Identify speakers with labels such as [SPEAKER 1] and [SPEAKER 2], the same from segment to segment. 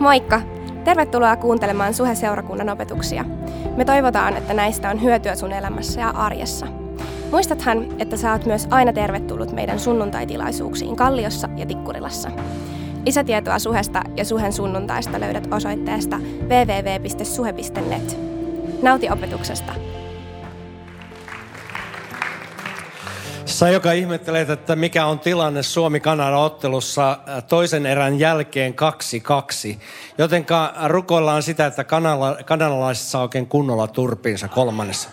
[SPEAKER 1] Moikka! Tervetuloa kuuntelemaan Suhe-seurakunnan opetuksia. Me toivotaan, että näistä on hyötyä sun elämässä ja arjessa. Muistathan, että oot myös aina tervetullut meidän sunnuntaitilaisuuksiin Kalliossa ja Tikkurilassa. Lisätietoa Suhesta ja Suhen sunnuntaista löydät osoitteesta www.suhe.net. Nauti opetuksesta!
[SPEAKER 2] Sä, joka ihmettelet, että mikä on tilanne Suomi-Kanada-ottelussa äh, toisen erän jälkeen 2-2. Jotenka rukoillaan sitä, että kanala, kanadalaiset saa oikein kunnolla turpiinsa kolmannessa.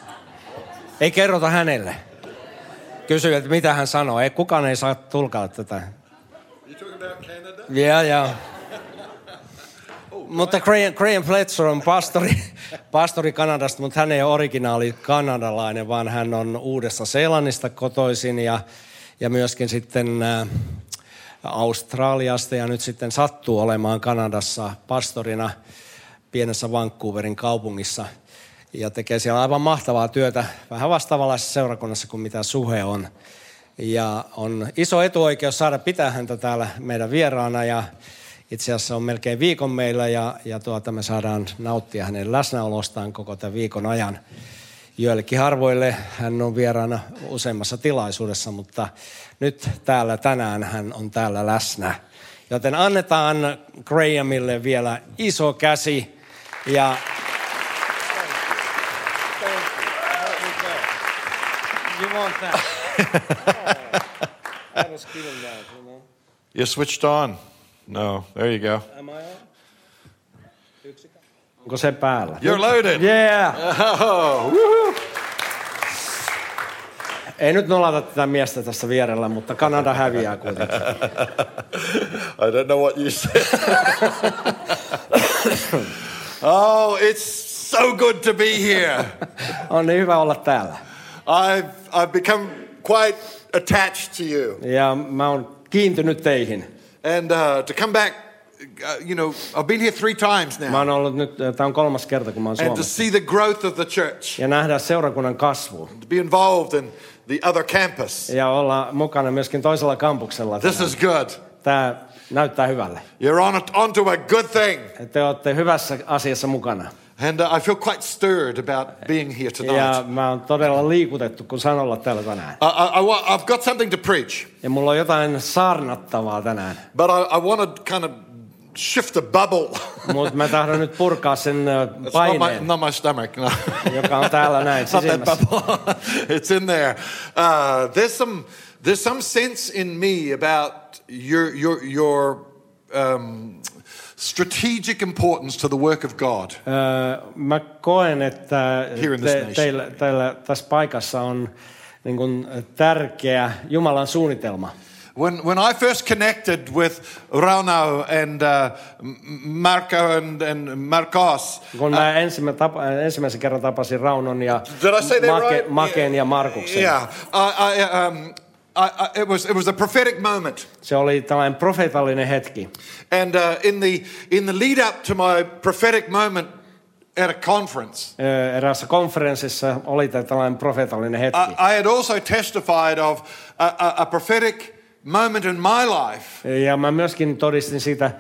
[SPEAKER 2] Ei kerrota hänelle. Kysy, että mitä hän sanoo. Ei, kukaan ei saa tulkaa tätä. Joo, joo. Mutta Graham, Graham Fletcher on pastori, pastori Kanadasta, mutta hän ei ole originaali kanadalainen, vaan hän on Uudessa Seelannista kotoisin ja, ja myöskin sitten ä, Australiasta ja nyt sitten sattuu olemaan Kanadassa pastorina pienessä Vancouverin kaupungissa ja tekee siellä aivan mahtavaa työtä, vähän vastaavanlaisessa seurakunnassa kuin mitä Suhe on. Ja on iso etuoikeus saada pitää häntä täällä meidän vieraana ja itse asiassa on melkein viikon meillä ja, ja tuota, me saadaan nauttia hänen läsnäolostaan koko tämän viikon ajan. Joillekin harvoille hän on vieraana useammassa tilaisuudessa, mutta nyt täällä tänään hän on täällä läsnä. Joten annetaan Grahamille vielä iso käsi ja You want that? I was feeling that, you know.
[SPEAKER 3] Switched on. No, there you go.
[SPEAKER 2] Am I on? Onko se päällä?
[SPEAKER 3] You're loaded.
[SPEAKER 2] Yeah!
[SPEAKER 3] Oh, woohoo.
[SPEAKER 2] Ei nyt nolata tätä miestä tässä vierellä, mutta Kanada häviää kuitenkin.
[SPEAKER 3] I don't know what you said. oh, it's so good to be here.
[SPEAKER 2] On niin hyvä olla täällä.
[SPEAKER 3] I've I've become quite attached to you,
[SPEAKER 2] Ja mä oon kiintynyt teihin.
[SPEAKER 3] And uh, to come back. Uh, you know, I've been here three times
[SPEAKER 2] Mä
[SPEAKER 3] now,
[SPEAKER 2] oon ollut nyt, tämä on kolmas kerta, kun mä oon
[SPEAKER 3] and to see the growth of the church,
[SPEAKER 2] Ja nähdä seurakunnan kasvu.
[SPEAKER 3] to be involved in the other campus.
[SPEAKER 2] Ja olla mukana myöskin toisella kampuksella.
[SPEAKER 3] This is good.
[SPEAKER 2] Tämä näyttää hyvälle.
[SPEAKER 3] You're on onto a good thing,
[SPEAKER 2] Te olette hyvässä asiassa mukana.
[SPEAKER 3] And uh, I feel quite stirred about being here tonight.
[SPEAKER 2] Ja mä oon todella liikutettu, kun saan olla täällä tänään.
[SPEAKER 3] I, I, I've got something to preach,
[SPEAKER 2] Ja mulla on jotain saarnattavaa tänään.
[SPEAKER 3] but I, I want to kind of shift the bubble.
[SPEAKER 2] Mutta mä tahdon nyt purkaa sen ö,
[SPEAKER 3] It's not my,
[SPEAKER 2] paineen,
[SPEAKER 3] not my stomach, no.
[SPEAKER 2] joka on täällä näin
[SPEAKER 3] Not that
[SPEAKER 2] sisimmässä.
[SPEAKER 3] bubble. it's in there. Uh, there's some there's some sense in me about your your your um, strategic importance to the work of God.
[SPEAKER 2] Ö, Mä koen, että
[SPEAKER 3] Here in this
[SPEAKER 2] te, teillä, teillä tässä paikassa on niin kuin tärkeä Jumalan suunnitelma.
[SPEAKER 3] When, when I first connected with Rauno and uh, Marco and, and Marcos,
[SPEAKER 2] Kun mä ensimmä tapa, ensimmäisen kerran tapasin Raunon ja Make,
[SPEAKER 3] right?
[SPEAKER 2] Maken ja Markuksen.
[SPEAKER 3] yeah, I, I, um, I, I, it was it was a prophetic moment,
[SPEAKER 2] Se oli tällainen profeetallinen hetki.
[SPEAKER 3] and uh, in the in the lead up to my prophetic moment at a conference,
[SPEAKER 2] Ö, Eräässä konferenssissa oli tällainen profeetallinen hetki.
[SPEAKER 3] I, I had also testified of a, a, a prophetic moment in my life
[SPEAKER 2] Ja mä myöskin todistin siitä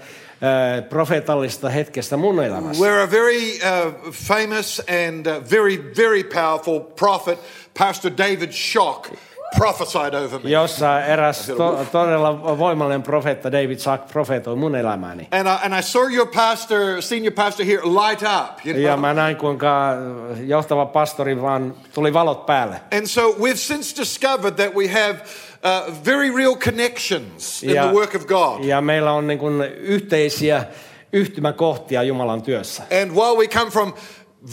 [SPEAKER 2] ö, profeetallista hetkestä mun elämässä.
[SPEAKER 3] where a very uh, famous and uh, very very powerful prophet, Pastor David Shock, prophesied over me.
[SPEAKER 2] Jossa eräs to, todella voimallinen profeetta David Sack profeetoi mun elämääni.
[SPEAKER 3] And I, and I saw your pastor, senior pastor here, light up. You know?
[SPEAKER 2] Ja mä näin kuinka johtava pastori vaan tuli valot päälle.
[SPEAKER 3] And so we've since discovered that we have uh, very real connections in the work of God.
[SPEAKER 2] ja meillä on niin kuin yhteisiä yhtymäkohtia Jumalan työssä.
[SPEAKER 3] And while we come from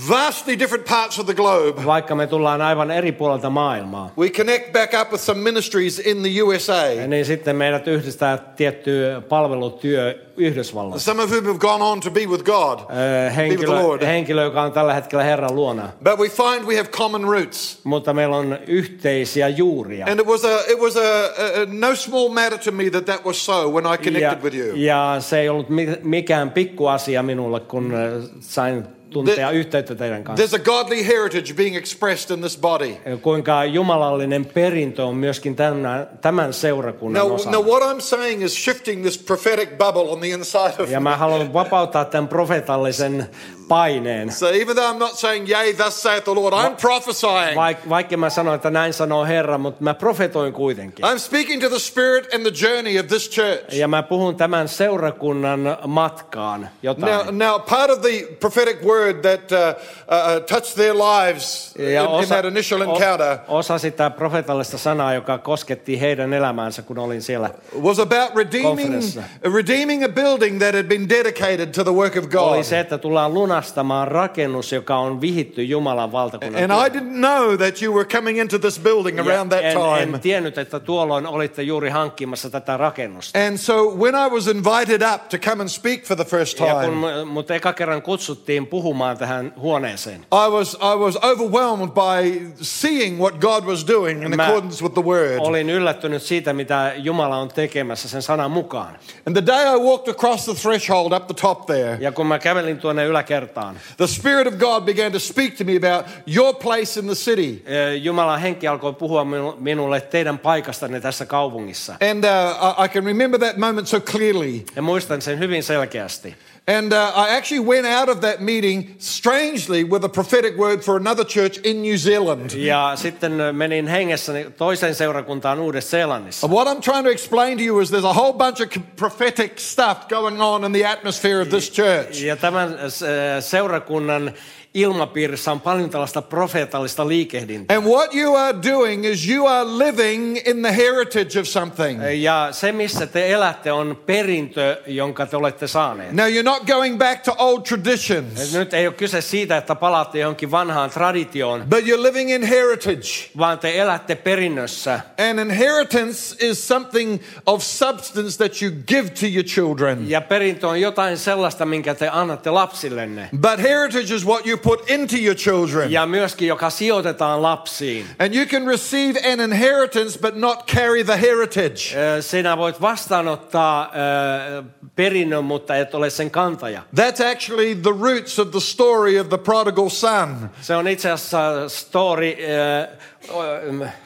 [SPEAKER 3] vastly different parts of the globe,
[SPEAKER 2] Vaikka me tullaan aivan eri puolelta maailmaa,
[SPEAKER 3] we connect back up with some ministries in the USA.
[SPEAKER 2] niin sitten meidät yhdistää tietty palvelutyö Yhdysvalloissa.
[SPEAKER 3] Some of whom have gone on to be with God,
[SPEAKER 2] Ö,
[SPEAKER 3] be with the
[SPEAKER 2] Henkilö,
[SPEAKER 3] Lord.
[SPEAKER 2] henkilö, joka on tällä hetkellä Herran luona.
[SPEAKER 3] But we find we have common roots.
[SPEAKER 2] Mutta meillä on yhteisiä juuria.
[SPEAKER 3] And it was a it was a, a, a no small matter to me that that was so when I
[SPEAKER 2] Ja,
[SPEAKER 3] connected with you.
[SPEAKER 2] ja se ei ollut mi- mikään pikkuasia minulle, kun sain tuntea
[SPEAKER 3] The-
[SPEAKER 2] yhteyttä teidän kanssa.
[SPEAKER 3] There's a godly heritage being expressed in this body.
[SPEAKER 2] Kuinka jumalallinen perintö on myöskin tämän, tämän seurakunnan
[SPEAKER 3] Now,
[SPEAKER 2] osa.
[SPEAKER 3] now, what I'm saying is shifting this prophetic bubble on the inside of
[SPEAKER 2] Ja mä haluan vapauttaa tämän profetallisen paineen.
[SPEAKER 3] So even though I'm not saying, yea, thus saith the Lord, I'm prophesying.
[SPEAKER 2] Vaik, vaikka mä sanoin, että näin sanoo Herra, mutta mä profetoin kuitenkin.
[SPEAKER 3] I'm speaking to the spirit and the journey of this church.
[SPEAKER 2] Ja mä puhun tämän seurakunnan matkaan jotain.
[SPEAKER 3] Now, now, part of the prophetic word that uh, uh, uh, touched their lives in, in that initial encounter
[SPEAKER 2] osa sitä profetallista sanaa, joka kosketti heidän elämäänsä, kun olin siellä,
[SPEAKER 3] was about redeeming, redeeming a building that had been dedicated to the work of God.
[SPEAKER 2] oli se, että tullaan lunastamaan rakennus, joka on vihitty Jumalan valtakunnan
[SPEAKER 3] And I didn't know that you were coming into this building around that
[SPEAKER 2] en,
[SPEAKER 3] time.
[SPEAKER 2] en tiennyt, että tuolloin olitte juuri hankkimassa tätä rakennusta.
[SPEAKER 3] And so when I was invited up to come and speak for the first
[SPEAKER 2] Ja kun
[SPEAKER 3] time,
[SPEAKER 2] mu- mut eka kerran kutsuttiin puhumaan tähän huoneeseen,
[SPEAKER 3] I was, I was overwhelmed by seeing what God was doing in
[SPEAKER 2] Mä
[SPEAKER 3] accordance with the word.
[SPEAKER 2] olin yllättynyt siitä, mitä Jumala on tekemässä sen sanan mukaan.
[SPEAKER 3] And the day I walked across the threshold up the top there,
[SPEAKER 2] Ja kun mä kävelin tuonne yläkertaan,
[SPEAKER 3] the Spirit of God began to speak to me about your place in the city.
[SPEAKER 2] Jumalan henki alkoi puhua minu- minulle teidän paikastanne tässä kaupungissa.
[SPEAKER 3] And uh, I, I can remember that moment so clearly.
[SPEAKER 2] Ja muistan sen hyvin selkeästi.
[SPEAKER 3] And uh, I actually went out of that meeting strangely with a prophetic word for another church in New Zealand.
[SPEAKER 2] Ja sitten eh, menin hengessäni toiseen seurakuntaan Uudessa-Seelannissa.
[SPEAKER 3] What I'm trying to explain to you is there's a whole bunch of prophetic stuff going on in the atmosphere of this church.
[SPEAKER 2] Ja tämän eh, seurakunnan ilmapiirissä on paljon tällaista profeetallista liikehdintää.
[SPEAKER 3] And what you are doing is you are living in the heritage of something.
[SPEAKER 2] Ja se, missä te elätte, on perintö, jonka te olette saaneet.
[SPEAKER 3] Now, you're not going back to old traditions,
[SPEAKER 2] Nyt ei ole kyse siitä, että palaatte johonkin vanhaan traditioon,
[SPEAKER 3] but you're living in heritage.
[SPEAKER 2] vaan te elätte perinnössä.
[SPEAKER 3] And inheritance is something of substance that you give to your children.
[SPEAKER 2] Ja perintö on jotain sellaista, minkä te annatte lapsillenne.
[SPEAKER 3] But heritage is what you put into your children.
[SPEAKER 2] Ja myöskin, joka sijoitetaan lapsiin.
[SPEAKER 3] And you can receive an inheritance but not carry the heritage.
[SPEAKER 2] Sinä voit vastaanottaa perinnön, mutta et ole sen kantaja.
[SPEAKER 3] That's actually the roots of the story of the prodigal son.
[SPEAKER 2] Se on itse asiassa story ö,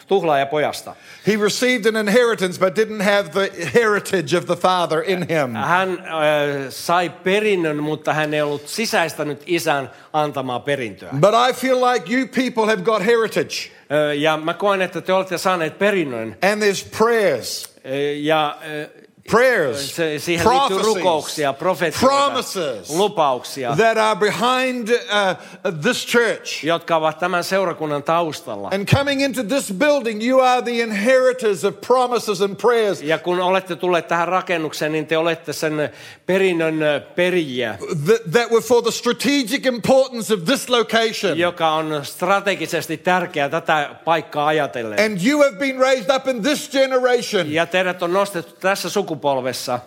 [SPEAKER 2] tuhlaajapojasta.
[SPEAKER 3] He received an inheritance but didn't have the heritage of the father in him.
[SPEAKER 2] Hän ö, sai perinnön, mutta hän ei ollut sisäistänyt isän antamaa perintöä.
[SPEAKER 3] But I feel like you people have got heritage.
[SPEAKER 2] Ja mä koen, että te olette saaneet perinnön.
[SPEAKER 3] And there's prayers.
[SPEAKER 2] Ja ö,
[SPEAKER 3] Prayers.
[SPEAKER 2] siihen
[SPEAKER 3] prophecies,
[SPEAKER 2] rukouksia,
[SPEAKER 3] promises
[SPEAKER 2] lupauksia,
[SPEAKER 3] that are behind uh, this church.
[SPEAKER 2] jotka ovat tämän seurakunnan taustalla.
[SPEAKER 3] And coming into this building, you are the inheritors of promises and prayers
[SPEAKER 2] Ja kun olette tulleet tähän rakennukseen, niin te olette sen perinnön perijiä,
[SPEAKER 3] that, that were for the strategic importance of this location.
[SPEAKER 2] joka on strategisesti tärkeä tätä paikkaa ajatellen.
[SPEAKER 3] And you have been raised up in this generation
[SPEAKER 2] Ja teidät on nostettu tässä sukupolvessa,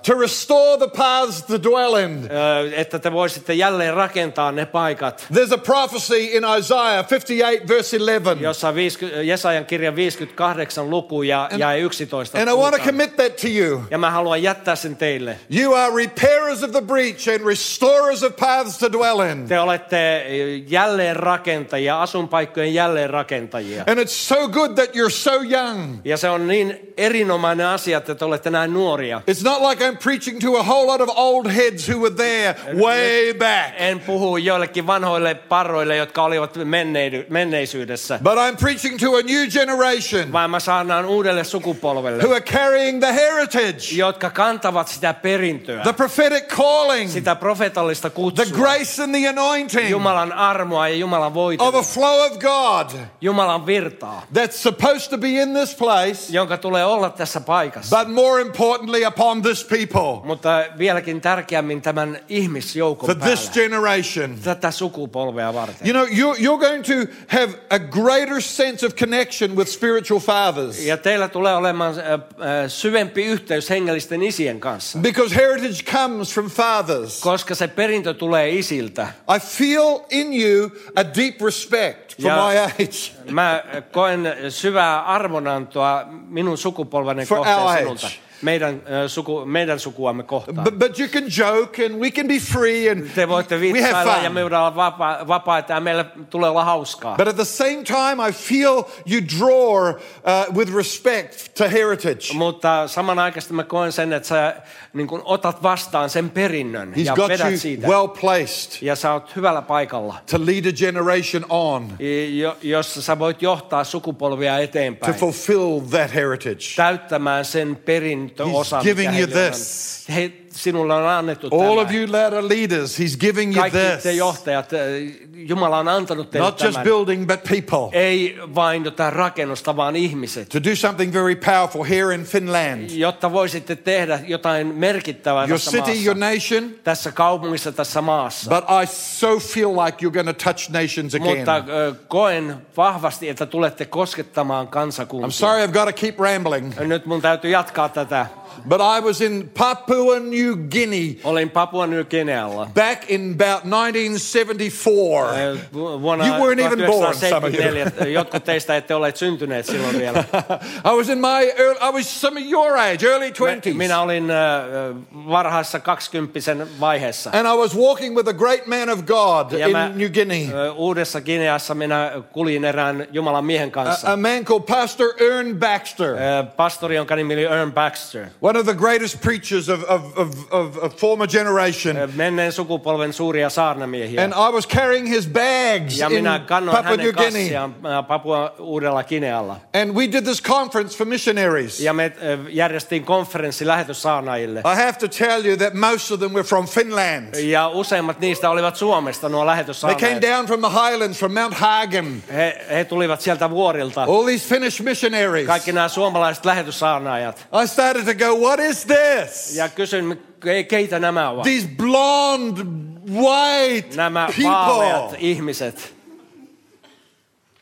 [SPEAKER 3] to restore the paths to dwell in.
[SPEAKER 2] että te voisitte jälleen rakentaa ne paikat,
[SPEAKER 3] There's a prophecy in Isaiah 58, verse 11.
[SPEAKER 2] jossa 50, Jesajan kirjan 58 luku ja jae 11.
[SPEAKER 3] And I want to commit that to you.
[SPEAKER 2] Ja mä haluan jättää sen teille.
[SPEAKER 3] You are repairers of the breach and restorers of paths to dwell in.
[SPEAKER 2] Te olette jälleenrakentajia, asunpaikkojen jälleenrakentajia.
[SPEAKER 3] And it's so good that you're so young.
[SPEAKER 2] Ja se on niin erinomainen asia, että te olette näin nuoria.
[SPEAKER 3] It's not like I'm preaching to a whole lot of old heads who were there way back.
[SPEAKER 2] En puhu joillekin vanhoille parroille, jotka olivat menneisyydessä,
[SPEAKER 3] But I'm preaching to a new generation
[SPEAKER 2] vaan mä saanaan uudelle sukupolvelle,
[SPEAKER 3] who are carrying the heritage,
[SPEAKER 2] jotka kantavat sitä perintöä,
[SPEAKER 3] the prophetic calling,
[SPEAKER 2] sitä profetallista
[SPEAKER 3] the grace and the anointing
[SPEAKER 2] Jumalan armoa ja Jumalan
[SPEAKER 3] of a flow of God
[SPEAKER 2] Jumalan virtaa,
[SPEAKER 3] that's supposed to be in this place,
[SPEAKER 2] jonka tulee olla tässä paikassa.
[SPEAKER 3] but more importantly upon this people
[SPEAKER 2] Mutta vieläkin tärkeämmin tämän ihmisjoukon
[SPEAKER 3] for this generation.
[SPEAKER 2] tätä sukupolvea varten.
[SPEAKER 3] You know, you're, you're going to have a greater sense of connection with spiritual fathers
[SPEAKER 2] Ja teillä tulee olemaan äh, äh, syvempi yhteys hengellisten isien kanssa,
[SPEAKER 3] because heritage comes from fathers.
[SPEAKER 2] koska se perintö tulee isiltä.
[SPEAKER 3] I feel in you a deep respect for
[SPEAKER 2] Ja-
[SPEAKER 3] my age.
[SPEAKER 2] Mä koen syvää arvonantoa minun sukupolveni kohtaan sinulta.
[SPEAKER 3] age.
[SPEAKER 2] Meidän, ö, suku, meidän sukuamme kohtaan.
[SPEAKER 3] But, but you can joke and we can be free and
[SPEAKER 2] Te voitte vitsailla ja me voidaan vapa, vapaita ja meillä tulee olla hauskaa.
[SPEAKER 3] But at the same time, I feel you draw uh, with respect to heritage.
[SPEAKER 2] Mutta samanaikaisesti mä koen sen, että sä niin kun otat vastaan sen perinnön
[SPEAKER 3] He's
[SPEAKER 2] ja
[SPEAKER 3] got
[SPEAKER 2] vedät
[SPEAKER 3] you
[SPEAKER 2] siitä.
[SPEAKER 3] well placed
[SPEAKER 2] Ja sä oot hyvällä paikalla,
[SPEAKER 3] to lead a generation on
[SPEAKER 2] jo- jossa sä voit johtaa sukupolvia
[SPEAKER 3] to
[SPEAKER 2] eteenpäin.
[SPEAKER 3] fulfill that heritage.
[SPEAKER 2] täyttämään sen perintöosan,
[SPEAKER 3] He's giving you this.
[SPEAKER 2] He, sinulle on annettu
[SPEAKER 3] All of you are leaders, He's giving you
[SPEAKER 2] Kaikki te
[SPEAKER 3] this.
[SPEAKER 2] johtajat, eh, Jumala on antanut teille
[SPEAKER 3] Not just
[SPEAKER 2] tämän.
[SPEAKER 3] building, but people.
[SPEAKER 2] Ei vain jotain rakennusta, vaan ihmiset.
[SPEAKER 3] To do something very powerful here in Finland.
[SPEAKER 2] Jotta voisitte tehdä jotain merkittävää
[SPEAKER 3] Your
[SPEAKER 2] tässä
[SPEAKER 3] city,
[SPEAKER 2] maassa.
[SPEAKER 3] your nation.
[SPEAKER 2] Tässä kaupungissa, tässä maassa.
[SPEAKER 3] But I so feel like you're going to touch nations again.
[SPEAKER 2] Mutta ö, koen vahvasti, että tulette koskettamaan
[SPEAKER 3] I'm
[SPEAKER 2] kansakuntia.
[SPEAKER 3] sorry, I've got to keep rambling.
[SPEAKER 2] Nyt mun täytyy jatkaa tätä.
[SPEAKER 3] But I was in Papua New Guinea
[SPEAKER 2] Olin Papua New Guinealla.
[SPEAKER 3] back in about 1974.
[SPEAKER 2] Ö, vu- Vuonna
[SPEAKER 3] You weren't even born, some of you.
[SPEAKER 2] 1974. Jotkut teistä ette olleet syntyneet silloin vielä.
[SPEAKER 3] I was in my, early, I was some of your age, early 20s.
[SPEAKER 2] Minä olin ö, ö, varhaisessa kaksikymppisen vaiheessa.
[SPEAKER 3] And I was walking with a great man of God
[SPEAKER 2] Ja
[SPEAKER 3] in
[SPEAKER 2] mä,
[SPEAKER 3] New Guinea.
[SPEAKER 2] Uudessa Gineassa minä kuljin erään Jumalan miehen kanssa.
[SPEAKER 3] A, a man called Pastor Ern Baxter,
[SPEAKER 2] Pastori, jonka nimi oli Ern Baxter.
[SPEAKER 3] One of the greatest preachers of, of, of, of, of former generation.
[SPEAKER 2] Eh, menneen sukupolven suuria saarnamiehiä.
[SPEAKER 3] And I was carrying his bags
[SPEAKER 2] Ja
[SPEAKER 3] in
[SPEAKER 2] minä kannoin
[SPEAKER 3] Papua New
[SPEAKER 2] hänen
[SPEAKER 3] Guinea.
[SPEAKER 2] kassiaan eh, Papua Uudella Ginealla.
[SPEAKER 3] And we did this conference for missionaries.
[SPEAKER 2] Ja me ö, järjestiin konferenssi lähetyssaarnaajille.
[SPEAKER 3] I have to tell you that most of them were from Finland.
[SPEAKER 2] Ja useimmat niistä olivat Suomesta, nuo
[SPEAKER 3] They came down from the highlands, from Mount Hagen.
[SPEAKER 2] He, he tulivat sieltä vuorilta.
[SPEAKER 3] All these Finnish missionaries.
[SPEAKER 2] Kaikki nämä suomalaiset lähetyssaarnaajat.
[SPEAKER 3] I started to go, what is this?
[SPEAKER 2] Ja kysyin, ke- keitä nämä ovat?
[SPEAKER 3] These blonde, white
[SPEAKER 2] Nämä vaaleat
[SPEAKER 3] people
[SPEAKER 2] ihmiset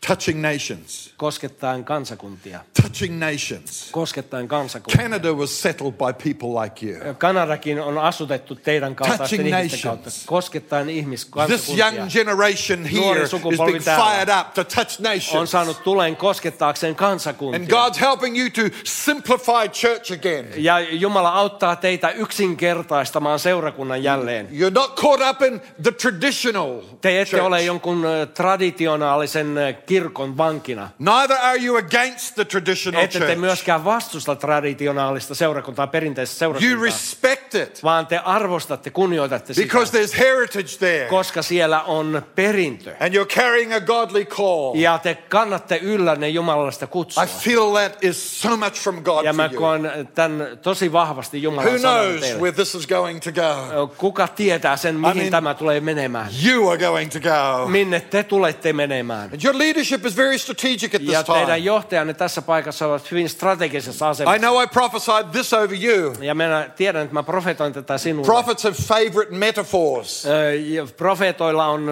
[SPEAKER 3] touching nations.
[SPEAKER 2] koskettaen kansakuntia.
[SPEAKER 3] Touching nations.
[SPEAKER 2] Koskettaen kansakuntia.
[SPEAKER 3] Canada was settled by people like you.
[SPEAKER 2] Kanadakin on asutettu teidän kaltaisten
[SPEAKER 3] Touching
[SPEAKER 2] ihmisten kautta.
[SPEAKER 3] nations.
[SPEAKER 2] Koskettaen
[SPEAKER 3] This
[SPEAKER 2] ihmiskansakuntia.
[SPEAKER 3] young generation here is being fired up to touch
[SPEAKER 2] On
[SPEAKER 3] nations.
[SPEAKER 2] saanut tulen koskettaakseen kansakuntia.
[SPEAKER 3] And God's helping you to simplify church again.
[SPEAKER 2] Ja Jumala auttaa teitä yksinkertaistamaan seurakunnan jälleen.
[SPEAKER 3] You're not caught up in the traditional
[SPEAKER 2] Te ette
[SPEAKER 3] church.
[SPEAKER 2] ole jonkun ö, traditionaalisen ö, kirkon vankina.
[SPEAKER 3] Neither are you against the traditional
[SPEAKER 2] Ette te myöskään vastusta traditionaalista seurakuntaa, perinteistä
[SPEAKER 3] You
[SPEAKER 2] seurakuntaa,
[SPEAKER 3] respect it
[SPEAKER 2] vaan te arvostatte, kunnioitatte sitä,
[SPEAKER 3] because there's heritage there.
[SPEAKER 2] koska siellä on perintö.
[SPEAKER 3] And you're carrying a godly call.
[SPEAKER 2] Ja te kannatte yllänne jumalallista kutsua.
[SPEAKER 3] I feel that is so much from God
[SPEAKER 2] Ja mä
[SPEAKER 3] you.
[SPEAKER 2] koen tämän tosi vahvasti
[SPEAKER 3] Who
[SPEAKER 2] Jumalan sanan
[SPEAKER 3] knows
[SPEAKER 2] teille.
[SPEAKER 3] where this is going to go?
[SPEAKER 2] Kuka tietää sen, mihin
[SPEAKER 3] mean-
[SPEAKER 2] tämä tulee menemään?
[SPEAKER 3] You are going to go.
[SPEAKER 2] Minne te tulette menemään?
[SPEAKER 3] And your leadership is very strategic at
[SPEAKER 2] Ja
[SPEAKER 3] this
[SPEAKER 2] teidän
[SPEAKER 3] time.
[SPEAKER 2] johtajanne tässä paikassa ovat hyvin strategisessa
[SPEAKER 3] I
[SPEAKER 2] asemassa.
[SPEAKER 3] know I prophesied this over you.
[SPEAKER 2] Ja minä tiedän, että mä profetoin tätä sinulle.
[SPEAKER 3] Prophets have favorite metaphors.
[SPEAKER 2] Ö, ja Profeetoilla on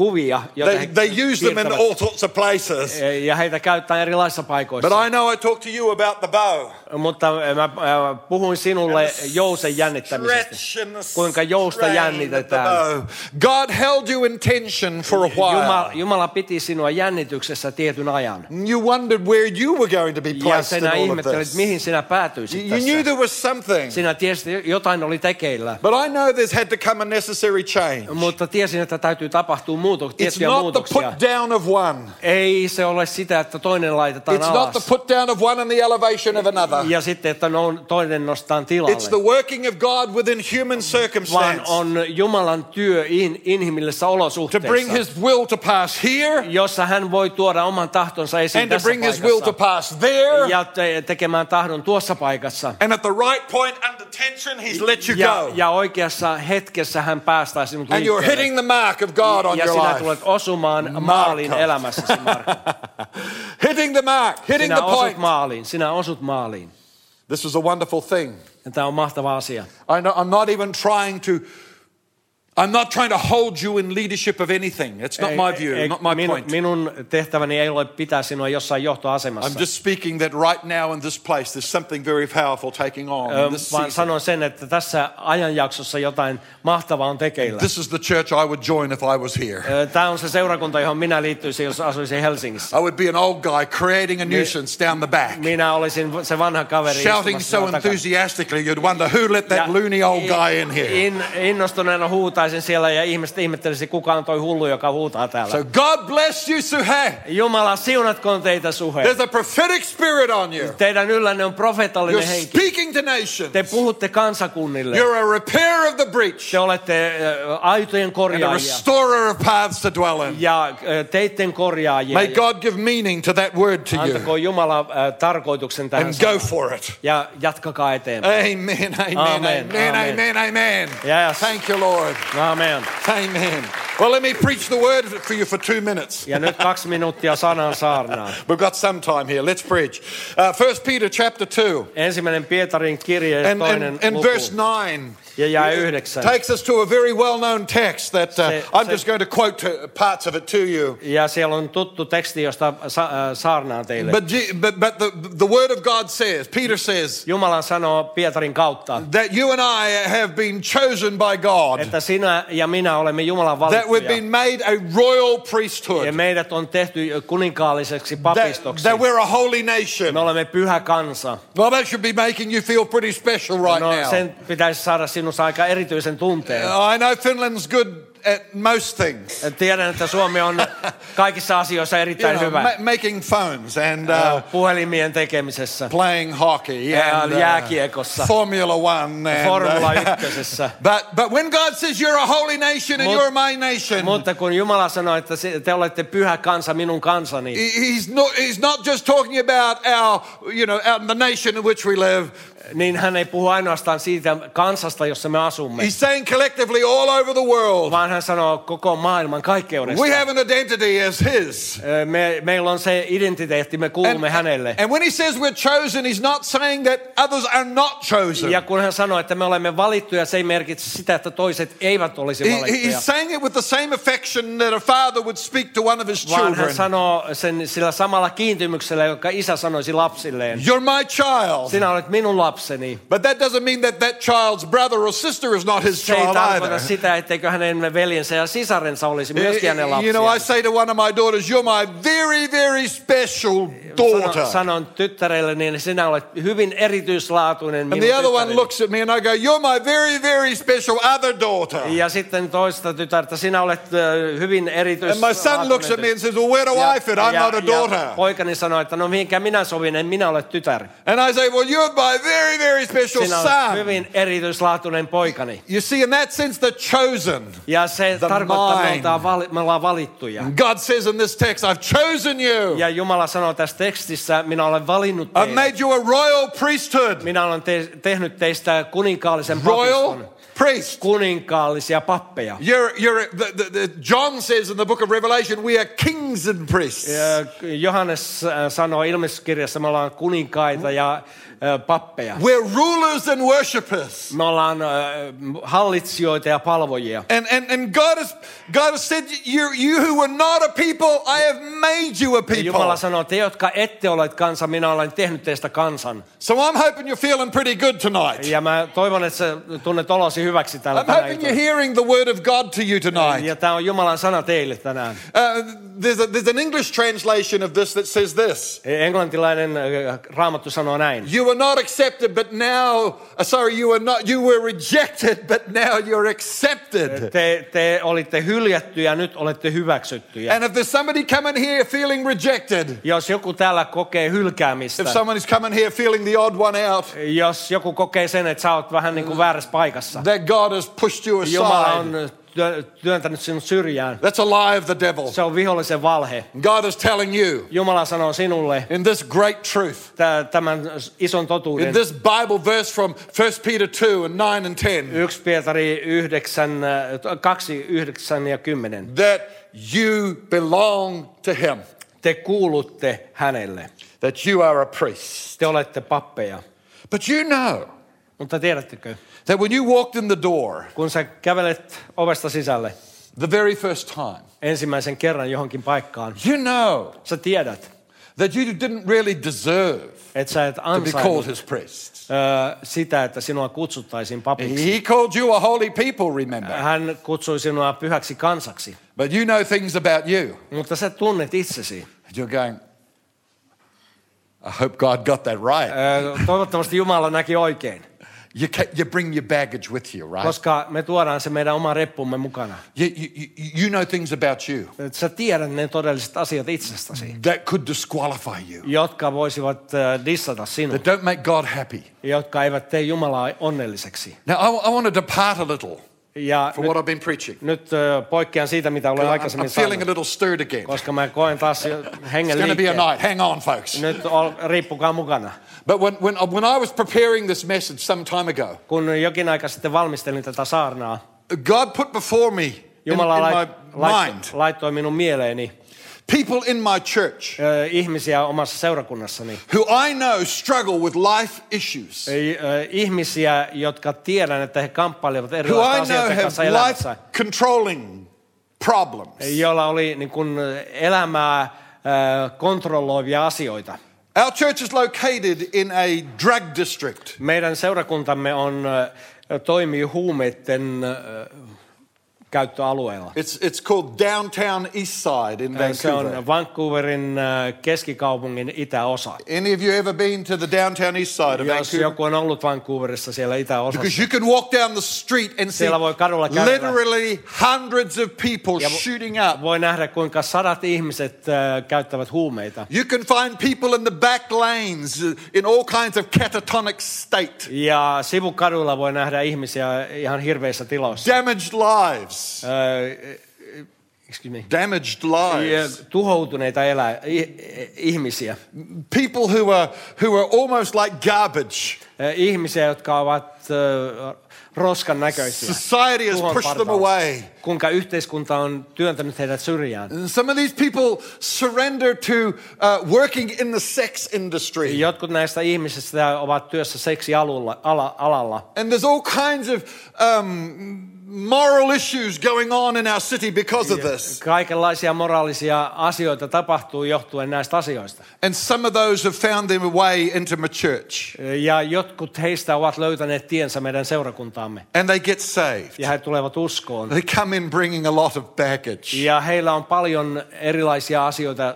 [SPEAKER 2] kuvia, joita
[SPEAKER 3] They,
[SPEAKER 2] he
[SPEAKER 3] they use them in all sorts of places.
[SPEAKER 2] Ö, ja heitä käyttää erilaisissa paikoissa.
[SPEAKER 3] But I know I talked to you about the bow.
[SPEAKER 2] Mutta mä ö, puhuin sinulle jousen jännittämisestä. Kuinka jousta jännitetään.
[SPEAKER 3] God held you in tension for a
[SPEAKER 2] Jumala,
[SPEAKER 3] while.
[SPEAKER 2] Jumala piti sinua jännityksessä tietyn ajan.
[SPEAKER 3] You wondered where you were going to be placed in all of this.
[SPEAKER 2] mihin sinä päätyisit
[SPEAKER 3] You knew there was something.
[SPEAKER 2] Sinä tiesit, jotain oli tekeillä.
[SPEAKER 3] But I know there's had to come a necessary change.
[SPEAKER 2] Mutta tiesin, että täytyy tapahtua muutok-
[SPEAKER 3] It's not the
[SPEAKER 2] muutoksia.
[SPEAKER 3] put down of one.
[SPEAKER 2] Ei se ole sitä, että toinen laitetaan
[SPEAKER 3] It's not the
[SPEAKER 2] alas.
[SPEAKER 3] put down of one and the elevation of another.
[SPEAKER 2] Ja sitten, että toinen nostaa
[SPEAKER 3] It's the
[SPEAKER 2] tilalle.
[SPEAKER 3] working of God within human
[SPEAKER 2] Vaan
[SPEAKER 3] circumstance
[SPEAKER 2] on Jumalan työ in, inhimillisessä
[SPEAKER 3] to bring His will to pass here
[SPEAKER 2] jossa hän voi tuoda oman tahtonsa esiin
[SPEAKER 3] and to
[SPEAKER 2] tässä
[SPEAKER 3] bring His will to
[SPEAKER 2] paikassa.
[SPEAKER 3] pass there.
[SPEAKER 2] Ja te- tekemään tahdon tuossa paikassa.
[SPEAKER 3] And at the right point under tension, He's let you
[SPEAKER 2] Ja,
[SPEAKER 3] go.
[SPEAKER 2] ja oikeassa hetkessä hän päästää sinut
[SPEAKER 3] And you're
[SPEAKER 2] liikkeelle.
[SPEAKER 3] hitting the mark of God on
[SPEAKER 2] ja
[SPEAKER 3] your
[SPEAKER 2] sinä tulet osumaan maaliin
[SPEAKER 3] Marko.
[SPEAKER 2] elämässäsi, Marko.
[SPEAKER 3] hitting the mark, hitting
[SPEAKER 2] Sinä
[SPEAKER 3] the
[SPEAKER 2] osut
[SPEAKER 3] point.
[SPEAKER 2] maaliin, sinä osut maaliin.
[SPEAKER 3] This is a wonderful thing.
[SPEAKER 2] Ja tämä on mahtava asia.
[SPEAKER 3] I know, I'm not even trying to I'm not trying to hold you in leadership of anything. It's not my view, not my
[SPEAKER 2] minun,
[SPEAKER 3] point.
[SPEAKER 2] minun tehtäväni ei ole pitää sinua jossain johtoasemassa.
[SPEAKER 3] I'm just speaking that right now in this place, there's something very powerful taking on.
[SPEAKER 2] Ö,
[SPEAKER 3] this
[SPEAKER 2] vaan
[SPEAKER 3] season.
[SPEAKER 2] sanon sen, että tässä ajanjaksossa jotain mahtavaa on tekeillä.
[SPEAKER 3] This is the church I would join if I was here.
[SPEAKER 2] Tämä on se seurakunta, johon minä liittyisin, jos asuisin Helsingissä.
[SPEAKER 3] I would be an old guy creating a nuisance down the back,
[SPEAKER 2] Minä olisin se vanha kaveri
[SPEAKER 3] shouting so enthusiastically you'd wonder who let that loony old guy in here.
[SPEAKER 2] In, innostuneena huutaisin siellä ja ihmiset ihmettelisi, kuka on toi hullu, joka huutaa täällä.
[SPEAKER 3] So God bless you, Suhe.
[SPEAKER 2] Jumala, siunatkoon teitä suhe.
[SPEAKER 3] There's a prophetic spirit on you.
[SPEAKER 2] Teidän yllänne on
[SPEAKER 3] You're
[SPEAKER 2] profeetallinen henki.
[SPEAKER 3] To nations.
[SPEAKER 2] Te puhutte kansakunnille.
[SPEAKER 3] You're a repairer of the breach
[SPEAKER 2] Te olette äh, aitojen
[SPEAKER 3] and a restorer of paths to dwell in.
[SPEAKER 2] ja äh, teitten korjaajia.
[SPEAKER 3] May God give meaning to that word to you
[SPEAKER 2] Antakoon Jumala äh, tarkoituksen tähän
[SPEAKER 3] and go for it.
[SPEAKER 2] Ja jatkakaa eteenpäin.
[SPEAKER 3] Amen, amen,
[SPEAKER 2] Amen,
[SPEAKER 3] amen,
[SPEAKER 2] amen.
[SPEAKER 3] amen, amen.
[SPEAKER 2] Yes.
[SPEAKER 3] Thank you, Lord.
[SPEAKER 2] Amen.
[SPEAKER 3] Amen. Well, let me preach the word for you for two minutes.
[SPEAKER 2] Ja nyt kaksi minuuttia sanan saarnaan.
[SPEAKER 3] We've got some time here. Let's preach. Uh, First Peter chapter 2
[SPEAKER 2] Ensimmäinen Pietarin kirje,
[SPEAKER 3] and,
[SPEAKER 2] toinen
[SPEAKER 3] and, and
[SPEAKER 2] luku.
[SPEAKER 3] verse 9
[SPEAKER 2] Ja jae yhdeksän.
[SPEAKER 3] takes us to a very well-known text that uh,
[SPEAKER 2] Se-
[SPEAKER 3] I'm
[SPEAKER 2] se-
[SPEAKER 3] just going to quote to, parts of it to you.
[SPEAKER 2] Ja siellä on tuttu teksti, josta sa- äh, saarnaan teille.
[SPEAKER 3] But, but, but the, the word of God says, Peter says,
[SPEAKER 2] Jumala sanoo Pietarin kautta,
[SPEAKER 3] that you and I have been chosen by God,
[SPEAKER 2] että sinä ja minä olemme Jumalan
[SPEAKER 3] that we've
[SPEAKER 2] valittuja.
[SPEAKER 3] been made a royal
[SPEAKER 2] Ja
[SPEAKER 3] priesthood,
[SPEAKER 2] meidät on tehty kuninkaalliseksi
[SPEAKER 3] that,
[SPEAKER 2] papistoksi.
[SPEAKER 3] that we're a holy nation.
[SPEAKER 2] Me olemme pyhä kansa.
[SPEAKER 3] Well, that should be making you feel pretty special right
[SPEAKER 2] No,
[SPEAKER 3] now.
[SPEAKER 2] sen pitäisi saada sinussa aika erityisen tunteen.
[SPEAKER 3] I know Finland's good at most things.
[SPEAKER 2] Tiedän, että Suomi on kaikissa asioissa
[SPEAKER 3] You
[SPEAKER 2] erittäin
[SPEAKER 3] know,
[SPEAKER 2] hyvä.
[SPEAKER 3] ma- making phones and uh,
[SPEAKER 2] Puhelimien tekemisessä,
[SPEAKER 3] playing hockey and uh,
[SPEAKER 2] jääkiekossa.
[SPEAKER 3] Formula One. And,
[SPEAKER 2] Formula
[SPEAKER 3] uh,
[SPEAKER 2] ykkösessä.
[SPEAKER 3] but, but when God says you're a holy nation and
[SPEAKER 2] Mut-
[SPEAKER 3] you're my nation,
[SPEAKER 2] Mutta kun Jumala sanoi, että te olette pyhä kansa, minun kansani,
[SPEAKER 3] he- he's not, he's not just talking about our, you know, our, the nation in which we live.
[SPEAKER 2] niin hän ei puhu ainoastaan siitä kansasta, jossa me asumme,
[SPEAKER 3] He's saying collectively all over the world,
[SPEAKER 2] vaan hän sanoo koko maailman kaikkeudesta.
[SPEAKER 3] we have an identity as his.
[SPEAKER 2] Me, meillä on se identiteetti, me kuulumme hänelle.
[SPEAKER 3] and when he says we're chosen, he's not saying that others are not chosen.
[SPEAKER 2] Ja kun hän sanoi, että me olemme valittuja, se ei merkitse sitä, että toiset eivät olisi
[SPEAKER 3] He-
[SPEAKER 2] valittuja.
[SPEAKER 3] he's saying it with the same affection that a father would speak to one of his
[SPEAKER 2] Vaan hän
[SPEAKER 3] children.
[SPEAKER 2] sanoo sen sillä samalla kiintymyksellä, joka isä sanoisi lapsilleen.
[SPEAKER 3] You're my child.
[SPEAKER 2] Sinä olet minun lapseni.
[SPEAKER 3] But that doesn't mean that that child's brother or sister is not his
[SPEAKER 2] Se ei
[SPEAKER 3] child
[SPEAKER 2] tarkoita
[SPEAKER 3] either.
[SPEAKER 2] sitä, etteikö hänen veljensä ja sisarensa olisi myöskin hänen
[SPEAKER 3] You know, I say to one of my daughters, you're my very, very special daughter.
[SPEAKER 2] Sanon, sanon tyttärelle, niin sinä olet hyvin erityislaatuinen
[SPEAKER 3] And
[SPEAKER 2] minun
[SPEAKER 3] the other one looks at me and I go, you're my very, very special other daughter.
[SPEAKER 2] Ja sitten toista tytärtä, sinä olet hyvin
[SPEAKER 3] And
[SPEAKER 2] erityislaatuinen.
[SPEAKER 3] my son looks at me and says, well, where do I fit? I'm not a daughter.
[SPEAKER 2] poikani sanoi, että no mihinkä minä sovin, en minä ole tytär.
[SPEAKER 3] And I say, well, you're my very, very special
[SPEAKER 2] Sinä olet
[SPEAKER 3] son.
[SPEAKER 2] hyvin erityislaatuinen poikani.
[SPEAKER 3] You see, in that sense, the chosen.
[SPEAKER 2] Ja se
[SPEAKER 3] The
[SPEAKER 2] tarkoittaa, että me, vali, me ollaan valittuja.
[SPEAKER 3] God says in this text, I've chosen you.
[SPEAKER 2] Ja Jumala sanoo tässä tekstissä, minä olen valinnut
[SPEAKER 3] I've
[SPEAKER 2] teidät.
[SPEAKER 3] made you a royal priesthood.
[SPEAKER 2] Minä olen te- tehnyt teistä kuninkaallisen
[SPEAKER 3] Royal
[SPEAKER 2] papiston.
[SPEAKER 3] Priest.
[SPEAKER 2] Kuninkaallisia pappeja.
[SPEAKER 3] You're, you're, the, the, the, John says in the book of Revelation, we are kings and priests.
[SPEAKER 2] Ja Johannes äh, sanoo ilmestyskirjassa, me ollaan kuninkaita ja äh, pappeja.
[SPEAKER 3] We're rulers and worshippers.
[SPEAKER 2] Me ollaan äh, hallitsijoita ja palvojia.
[SPEAKER 3] And, and, and God, has, God has said, you, you who were not a people, I have made you a
[SPEAKER 2] Ja Jumala
[SPEAKER 3] people.
[SPEAKER 2] sanoo, te jotka ette ole kansa, minä olen tehnyt teistä kansan.
[SPEAKER 3] So I'm hoping you're feeling pretty good tonight.
[SPEAKER 2] Ja mä toivon, että sä tunnet olosi hyväksi tällä
[SPEAKER 3] I'm
[SPEAKER 2] tänä
[SPEAKER 3] hoping you're hearing the word of God to you tonight.
[SPEAKER 2] Ja tämä on Jumalan sana teille tänään.
[SPEAKER 3] Uh, there's, a, there's an English translation of this that says this.
[SPEAKER 2] Englantilainen äh, raamattu sanoo näin.
[SPEAKER 3] You were not accepted, but now, uh, sorry, you were not, you were rejected, but now you're accepted.
[SPEAKER 2] Te, te olitte hyljättyjä, nyt olette hyväksyttyjä.
[SPEAKER 3] And if there's somebody coming here feeling rejected,
[SPEAKER 2] Jos joku täällä kokee hylkäämistä,
[SPEAKER 3] if someone is coming here feeling the odd one out,
[SPEAKER 2] jos joku kokee sen, että sä oot vähän niin kuin väärässä paikassa,
[SPEAKER 3] that God has pushed you
[SPEAKER 2] Jumala
[SPEAKER 3] aside,
[SPEAKER 2] on työ- työntänyt sinut syrjään.
[SPEAKER 3] that's a lie of the devil.
[SPEAKER 2] Se on vihollisen valhe.
[SPEAKER 3] God is telling you
[SPEAKER 2] Jumala sanoo sinulle
[SPEAKER 3] in this great truth,
[SPEAKER 2] tä- tämän ison
[SPEAKER 3] in
[SPEAKER 2] totuuden.
[SPEAKER 3] this Bible verse from 1 Peter 2 and 9 and 10,
[SPEAKER 2] 1 Pietari 9, äh, 2, 9 ja 10.
[SPEAKER 3] that you belong to Him,
[SPEAKER 2] Te kuulutte hänelle.
[SPEAKER 3] that you are a priest.
[SPEAKER 2] Te olette pappeja.
[SPEAKER 3] But you know
[SPEAKER 2] Mutta tiedättekö,
[SPEAKER 3] that when you walked in the door
[SPEAKER 2] kun sä kävelet ovesta sisälle
[SPEAKER 3] the very first time,
[SPEAKER 2] ensimmäisen kerran johonkin paikkaan,
[SPEAKER 3] you know
[SPEAKER 2] sä tiedät,
[SPEAKER 3] that you didn't really deserve
[SPEAKER 2] että sä et
[SPEAKER 3] to be called his priest.
[SPEAKER 2] ö, sitä, että sinua kutsuttaisiin papiksi.
[SPEAKER 3] He called you a holy people, remember.
[SPEAKER 2] Hän kutsui sinua pyhäksi kansaksi,
[SPEAKER 3] But you know things about you.
[SPEAKER 2] mutta sä tunnet itsesi.
[SPEAKER 3] And you're going, I hope God got that right.
[SPEAKER 2] Ö, Toivottavasti Jumala näki oikein,
[SPEAKER 3] You, you bring your baggage with you, right?
[SPEAKER 2] koska me tuodaan se meidän oma reppumme mukana.
[SPEAKER 3] You, you, you- know things about you
[SPEAKER 2] Et Sä tiedät ne todelliset asiat itsestäsi,
[SPEAKER 3] that could disqualify you,
[SPEAKER 2] jotka voisivat ö, dissata sinua,
[SPEAKER 3] that don't make God happy.
[SPEAKER 2] jotka eivät tee Jumalaa onnelliseksi.
[SPEAKER 3] Now, I, I want to depart a little
[SPEAKER 2] Ja
[SPEAKER 3] from
[SPEAKER 2] nyt,
[SPEAKER 3] what I've been preaching.
[SPEAKER 2] nyt ö, poikkean siitä, mitä olen aikaisemmin
[SPEAKER 3] I'm feeling a
[SPEAKER 2] sanonut,
[SPEAKER 3] little stirred again.
[SPEAKER 2] koska mä koen taas hengen
[SPEAKER 3] It's going to be a night. Hang on, folks.
[SPEAKER 2] Nyt ol, riippukaa mukana.
[SPEAKER 3] But when, when, when I was preparing this message some time ago,
[SPEAKER 2] Kun jokin aika sitten valmistelin tätä saarnaa,
[SPEAKER 3] God put before me in, in
[SPEAKER 2] Jumala lait,
[SPEAKER 3] my mind
[SPEAKER 2] laittoi minun mieleeni
[SPEAKER 3] people in my church
[SPEAKER 2] ihmisiä omassa seurakunnassani.
[SPEAKER 3] who I know struggle with life issues,
[SPEAKER 2] Ihmisiä, jotka tiedän, että he kamppailevat asioiden
[SPEAKER 3] have
[SPEAKER 2] kanssa
[SPEAKER 3] life
[SPEAKER 2] elämässä,
[SPEAKER 3] controlling problems.
[SPEAKER 2] joilla oli niin kuin, elämää kontrolloivia asioita.
[SPEAKER 3] Our church is located in a drug district.
[SPEAKER 2] Meidän seurakuntamme on, toimii huumeiden käyttöalueella.
[SPEAKER 3] It's, it's called downtown east side in
[SPEAKER 2] Se
[SPEAKER 3] Vancouver.
[SPEAKER 2] on Vancouverin keskikaupungin itäosa.
[SPEAKER 3] Any of you ever been to the downtown east side of
[SPEAKER 2] Jos
[SPEAKER 3] Vancouver?
[SPEAKER 2] joku on ollut Vancouverissa siellä itäosassa,
[SPEAKER 3] Because you can walk down the street and see
[SPEAKER 2] voi kadulla kävellä.
[SPEAKER 3] literally hundreds of people
[SPEAKER 2] Ja
[SPEAKER 3] shooting up.
[SPEAKER 2] voi nähdä, kuinka sadat ihmiset ö, käyttävät huumeita.
[SPEAKER 3] You can find people in the back lanes uh, in all kinds of catatonic state.
[SPEAKER 2] Ja sivukaduilla voi nähdä ihmisiä ihan hirveissä tiloissa.
[SPEAKER 3] Damaged lives.
[SPEAKER 2] Ö, excuse me.
[SPEAKER 3] Damaged lives.
[SPEAKER 2] tuhoutuneita elä, ihmisiä.
[SPEAKER 3] People who are, who are almost like garbage.
[SPEAKER 2] Ihmisiä, jotka ovat roskan näköisiä.
[SPEAKER 3] Society has
[SPEAKER 2] Tuhon
[SPEAKER 3] pushed them
[SPEAKER 2] partaalla.
[SPEAKER 3] away.
[SPEAKER 2] Kuinka yhteiskunta on työntänyt heidät syrjään.
[SPEAKER 3] And some of these people surrender to uh, working in the sex industry.
[SPEAKER 2] Jotkut näistä ihmisistä ovat työssä seksialalla. Ala, alalla.
[SPEAKER 3] And there's all kinds of um, moral issues going on in our city because of this.
[SPEAKER 2] Kaikenlaisia moraalisia asioita tapahtuu johtuen näistä asioista.
[SPEAKER 3] And some of those have found their way into my church.
[SPEAKER 2] Ja jotkut heistä ovat löytäneet tiensä meidän seurakuntaamme.
[SPEAKER 3] And they get saved.
[SPEAKER 2] Ja he tulevat uskoon.
[SPEAKER 3] They come in bringing a lot of baggage.
[SPEAKER 2] Ja heillä on paljon erilaisia asioita,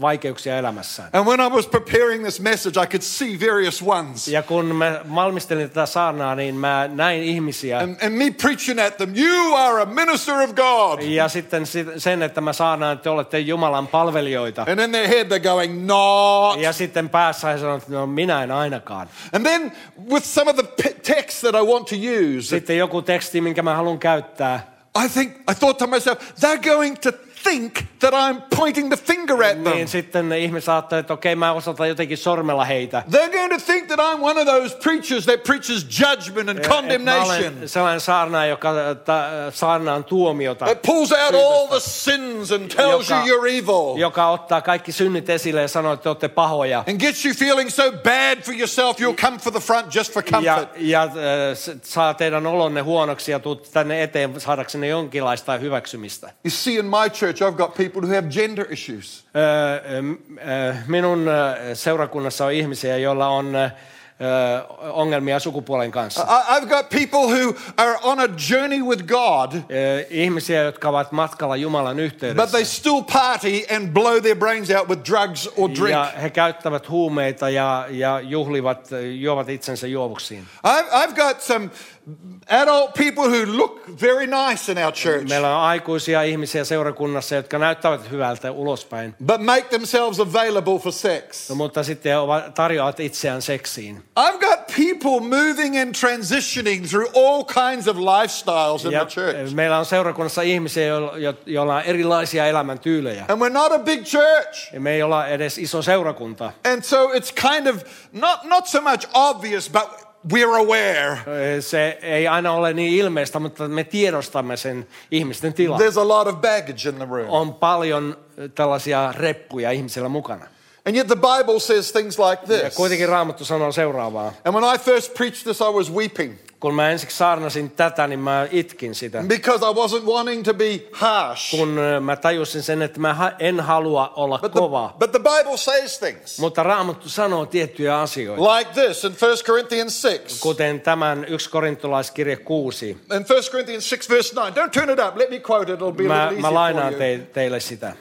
[SPEAKER 2] vaikeuksia elämässään.
[SPEAKER 3] And when I was preparing this message, I could see various ones.
[SPEAKER 2] Ja kun mä valmistelin tätä saarnaa, niin mä näin ihmisiä.
[SPEAKER 3] And, and me preaching at them, you are a minister of God.
[SPEAKER 2] Ja sitten si- sen, että mä saarnaan, että te olette Jumalan palvelijoita.
[SPEAKER 3] And in their head, they're going, not.
[SPEAKER 2] Ja sitten päässä he sanovat, että no minä en ainakaan.
[SPEAKER 3] And then with some of the texts that I want to use,
[SPEAKER 2] Sitten joku teksti, minkä mä haluan käyttää.
[SPEAKER 3] I think, I thought to myself, they're going to think that I'm pointing the finger at them.
[SPEAKER 2] Niin sitten ne ihmiset ajattelee, että okei, mä osoitan jotenkin sormella heitä.
[SPEAKER 3] They're going to think that I'm one of those preachers that preaches judgment and eh, eh,
[SPEAKER 2] Et Mä
[SPEAKER 3] condemnation,
[SPEAKER 2] olen sellainen saarnaaja, joka eh, ta, saarnaan tuomiota,
[SPEAKER 3] that pulls out all the sins and tells you
[SPEAKER 2] Joka-
[SPEAKER 3] you're evil,
[SPEAKER 2] joka ottaa kaikki synnit esille ja sanoo, että te olette pahoja.
[SPEAKER 3] and gets you feeling so bad for yourself, you'll come for the front just for comfort.
[SPEAKER 2] ja äh, saa teidän olonne huonoksi ja tuut tänne eteen saadaksenne jonkinlaista hyväksymistä.
[SPEAKER 3] You see, in my church, I've got people who have gender issues.
[SPEAKER 2] Ö, m- ö, Minun ö, seurakunnassa on ihmisiä, joilla on uh, uh, ongelmia sukupuolen kanssa.
[SPEAKER 3] I've got people who are on a journey with God,
[SPEAKER 2] Ihmisiä, jotka ovat matkalla Jumalan yhteydessä.
[SPEAKER 3] but they still party and blow their brains out with drugs or drink.
[SPEAKER 2] Ja he käyttävät huumeita ja, ja juhlivat, juovat itsensä juovuksiin.
[SPEAKER 3] I've, I've got some adult people who look very nice in our church,
[SPEAKER 2] Meillä on aikuisia ihmisiä seurakunnassa, jotka näyttävät hyvältä ulospäin,
[SPEAKER 3] but make themselves available for sex.
[SPEAKER 2] no, mutta sitten tarjoavat itseään seksiin.
[SPEAKER 3] I've got people moving and transitioning through all kinds of lifestyles in
[SPEAKER 2] Ja
[SPEAKER 3] the church.
[SPEAKER 2] meillä on seurakunnassa ihmisiä, jo- jo- joilla on erilaisia elämäntyylejä.
[SPEAKER 3] And we're not a big church.
[SPEAKER 2] Ja me ei olla edes iso seurakunta.
[SPEAKER 3] And so it's kind of not, not so much obvious, but we're aware.
[SPEAKER 2] Se ei aina ole niin ilmeistä, mutta me tiedostamme sen ihmisten tilan.
[SPEAKER 3] There's a lot of baggage in the room.
[SPEAKER 2] On paljon tällaisia reppuja ihmisillä mukana.
[SPEAKER 3] And yet the Bible says things like
[SPEAKER 2] Ja
[SPEAKER 3] this.
[SPEAKER 2] kuitenkin Raamattu sanoo seuraavaa.
[SPEAKER 3] And when I first preached this, I was weeping
[SPEAKER 2] Kun mä ensiksi saarnasin tätä, niin mä itkin sitä.
[SPEAKER 3] because I wasn't wanting to be harsh.
[SPEAKER 2] Kun mä tajusin sen, että mä en halua olla
[SPEAKER 3] But the,
[SPEAKER 2] kova.
[SPEAKER 3] but the Bible says things
[SPEAKER 2] Mutta Raamattu sanoo tiettyjä asioita.
[SPEAKER 3] like this in 1 Corinthians 6.
[SPEAKER 2] Kuten tämän 1 korintolaiskirje 6.
[SPEAKER 3] In 1 Corinthians 6, verse 9. Don't turn it up. Let me quote it. It'll be a
[SPEAKER 2] Mä,
[SPEAKER 3] little
[SPEAKER 2] mä
[SPEAKER 3] easier
[SPEAKER 2] lainaan
[SPEAKER 3] for you.
[SPEAKER 2] te, teille sitä.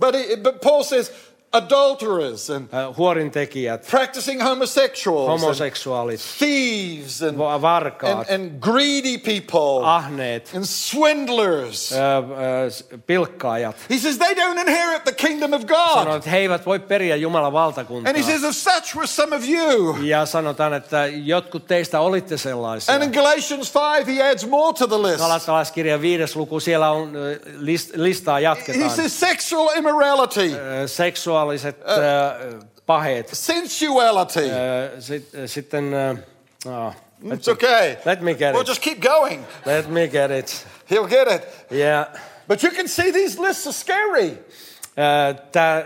[SPEAKER 3] But, he, but Paul says, adulterers and
[SPEAKER 2] Huorintekijät,
[SPEAKER 3] practicing homosexuals and
[SPEAKER 2] homoseksuaalit,
[SPEAKER 3] thieves and,
[SPEAKER 2] va-
[SPEAKER 3] and,
[SPEAKER 2] varkaat,
[SPEAKER 3] and greedy people
[SPEAKER 2] ahneet,
[SPEAKER 3] and swindlers.
[SPEAKER 2] pilkkaajat.
[SPEAKER 3] He says they don't inherit the kingdom of
[SPEAKER 2] Sanoo,
[SPEAKER 3] God.
[SPEAKER 2] että he eivät voi periä Jumalan valtakuntaa.
[SPEAKER 3] And he says, if such were some of you.
[SPEAKER 2] Ja sanotaan, että jotkut teistä olitte sellaisia.
[SPEAKER 3] And in Galatians 5, he adds more to the list.
[SPEAKER 2] Galattalaiskirjan viides luku, siellä on listaa
[SPEAKER 3] He
[SPEAKER 2] jatketaan.
[SPEAKER 3] says sexual immorality,
[SPEAKER 2] Ö, Seksuaaliset ö, paheet.
[SPEAKER 3] sensuality.
[SPEAKER 2] Ö, sit, sitten, ö, oh,
[SPEAKER 3] It's okay.
[SPEAKER 2] let me get
[SPEAKER 3] We'll
[SPEAKER 2] it.
[SPEAKER 3] just keep going.
[SPEAKER 2] Let me get it.
[SPEAKER 3] He'll get it.
[SPEAKER 2] Yeah.
[SPEAKER 3] But you can see these lists are scary.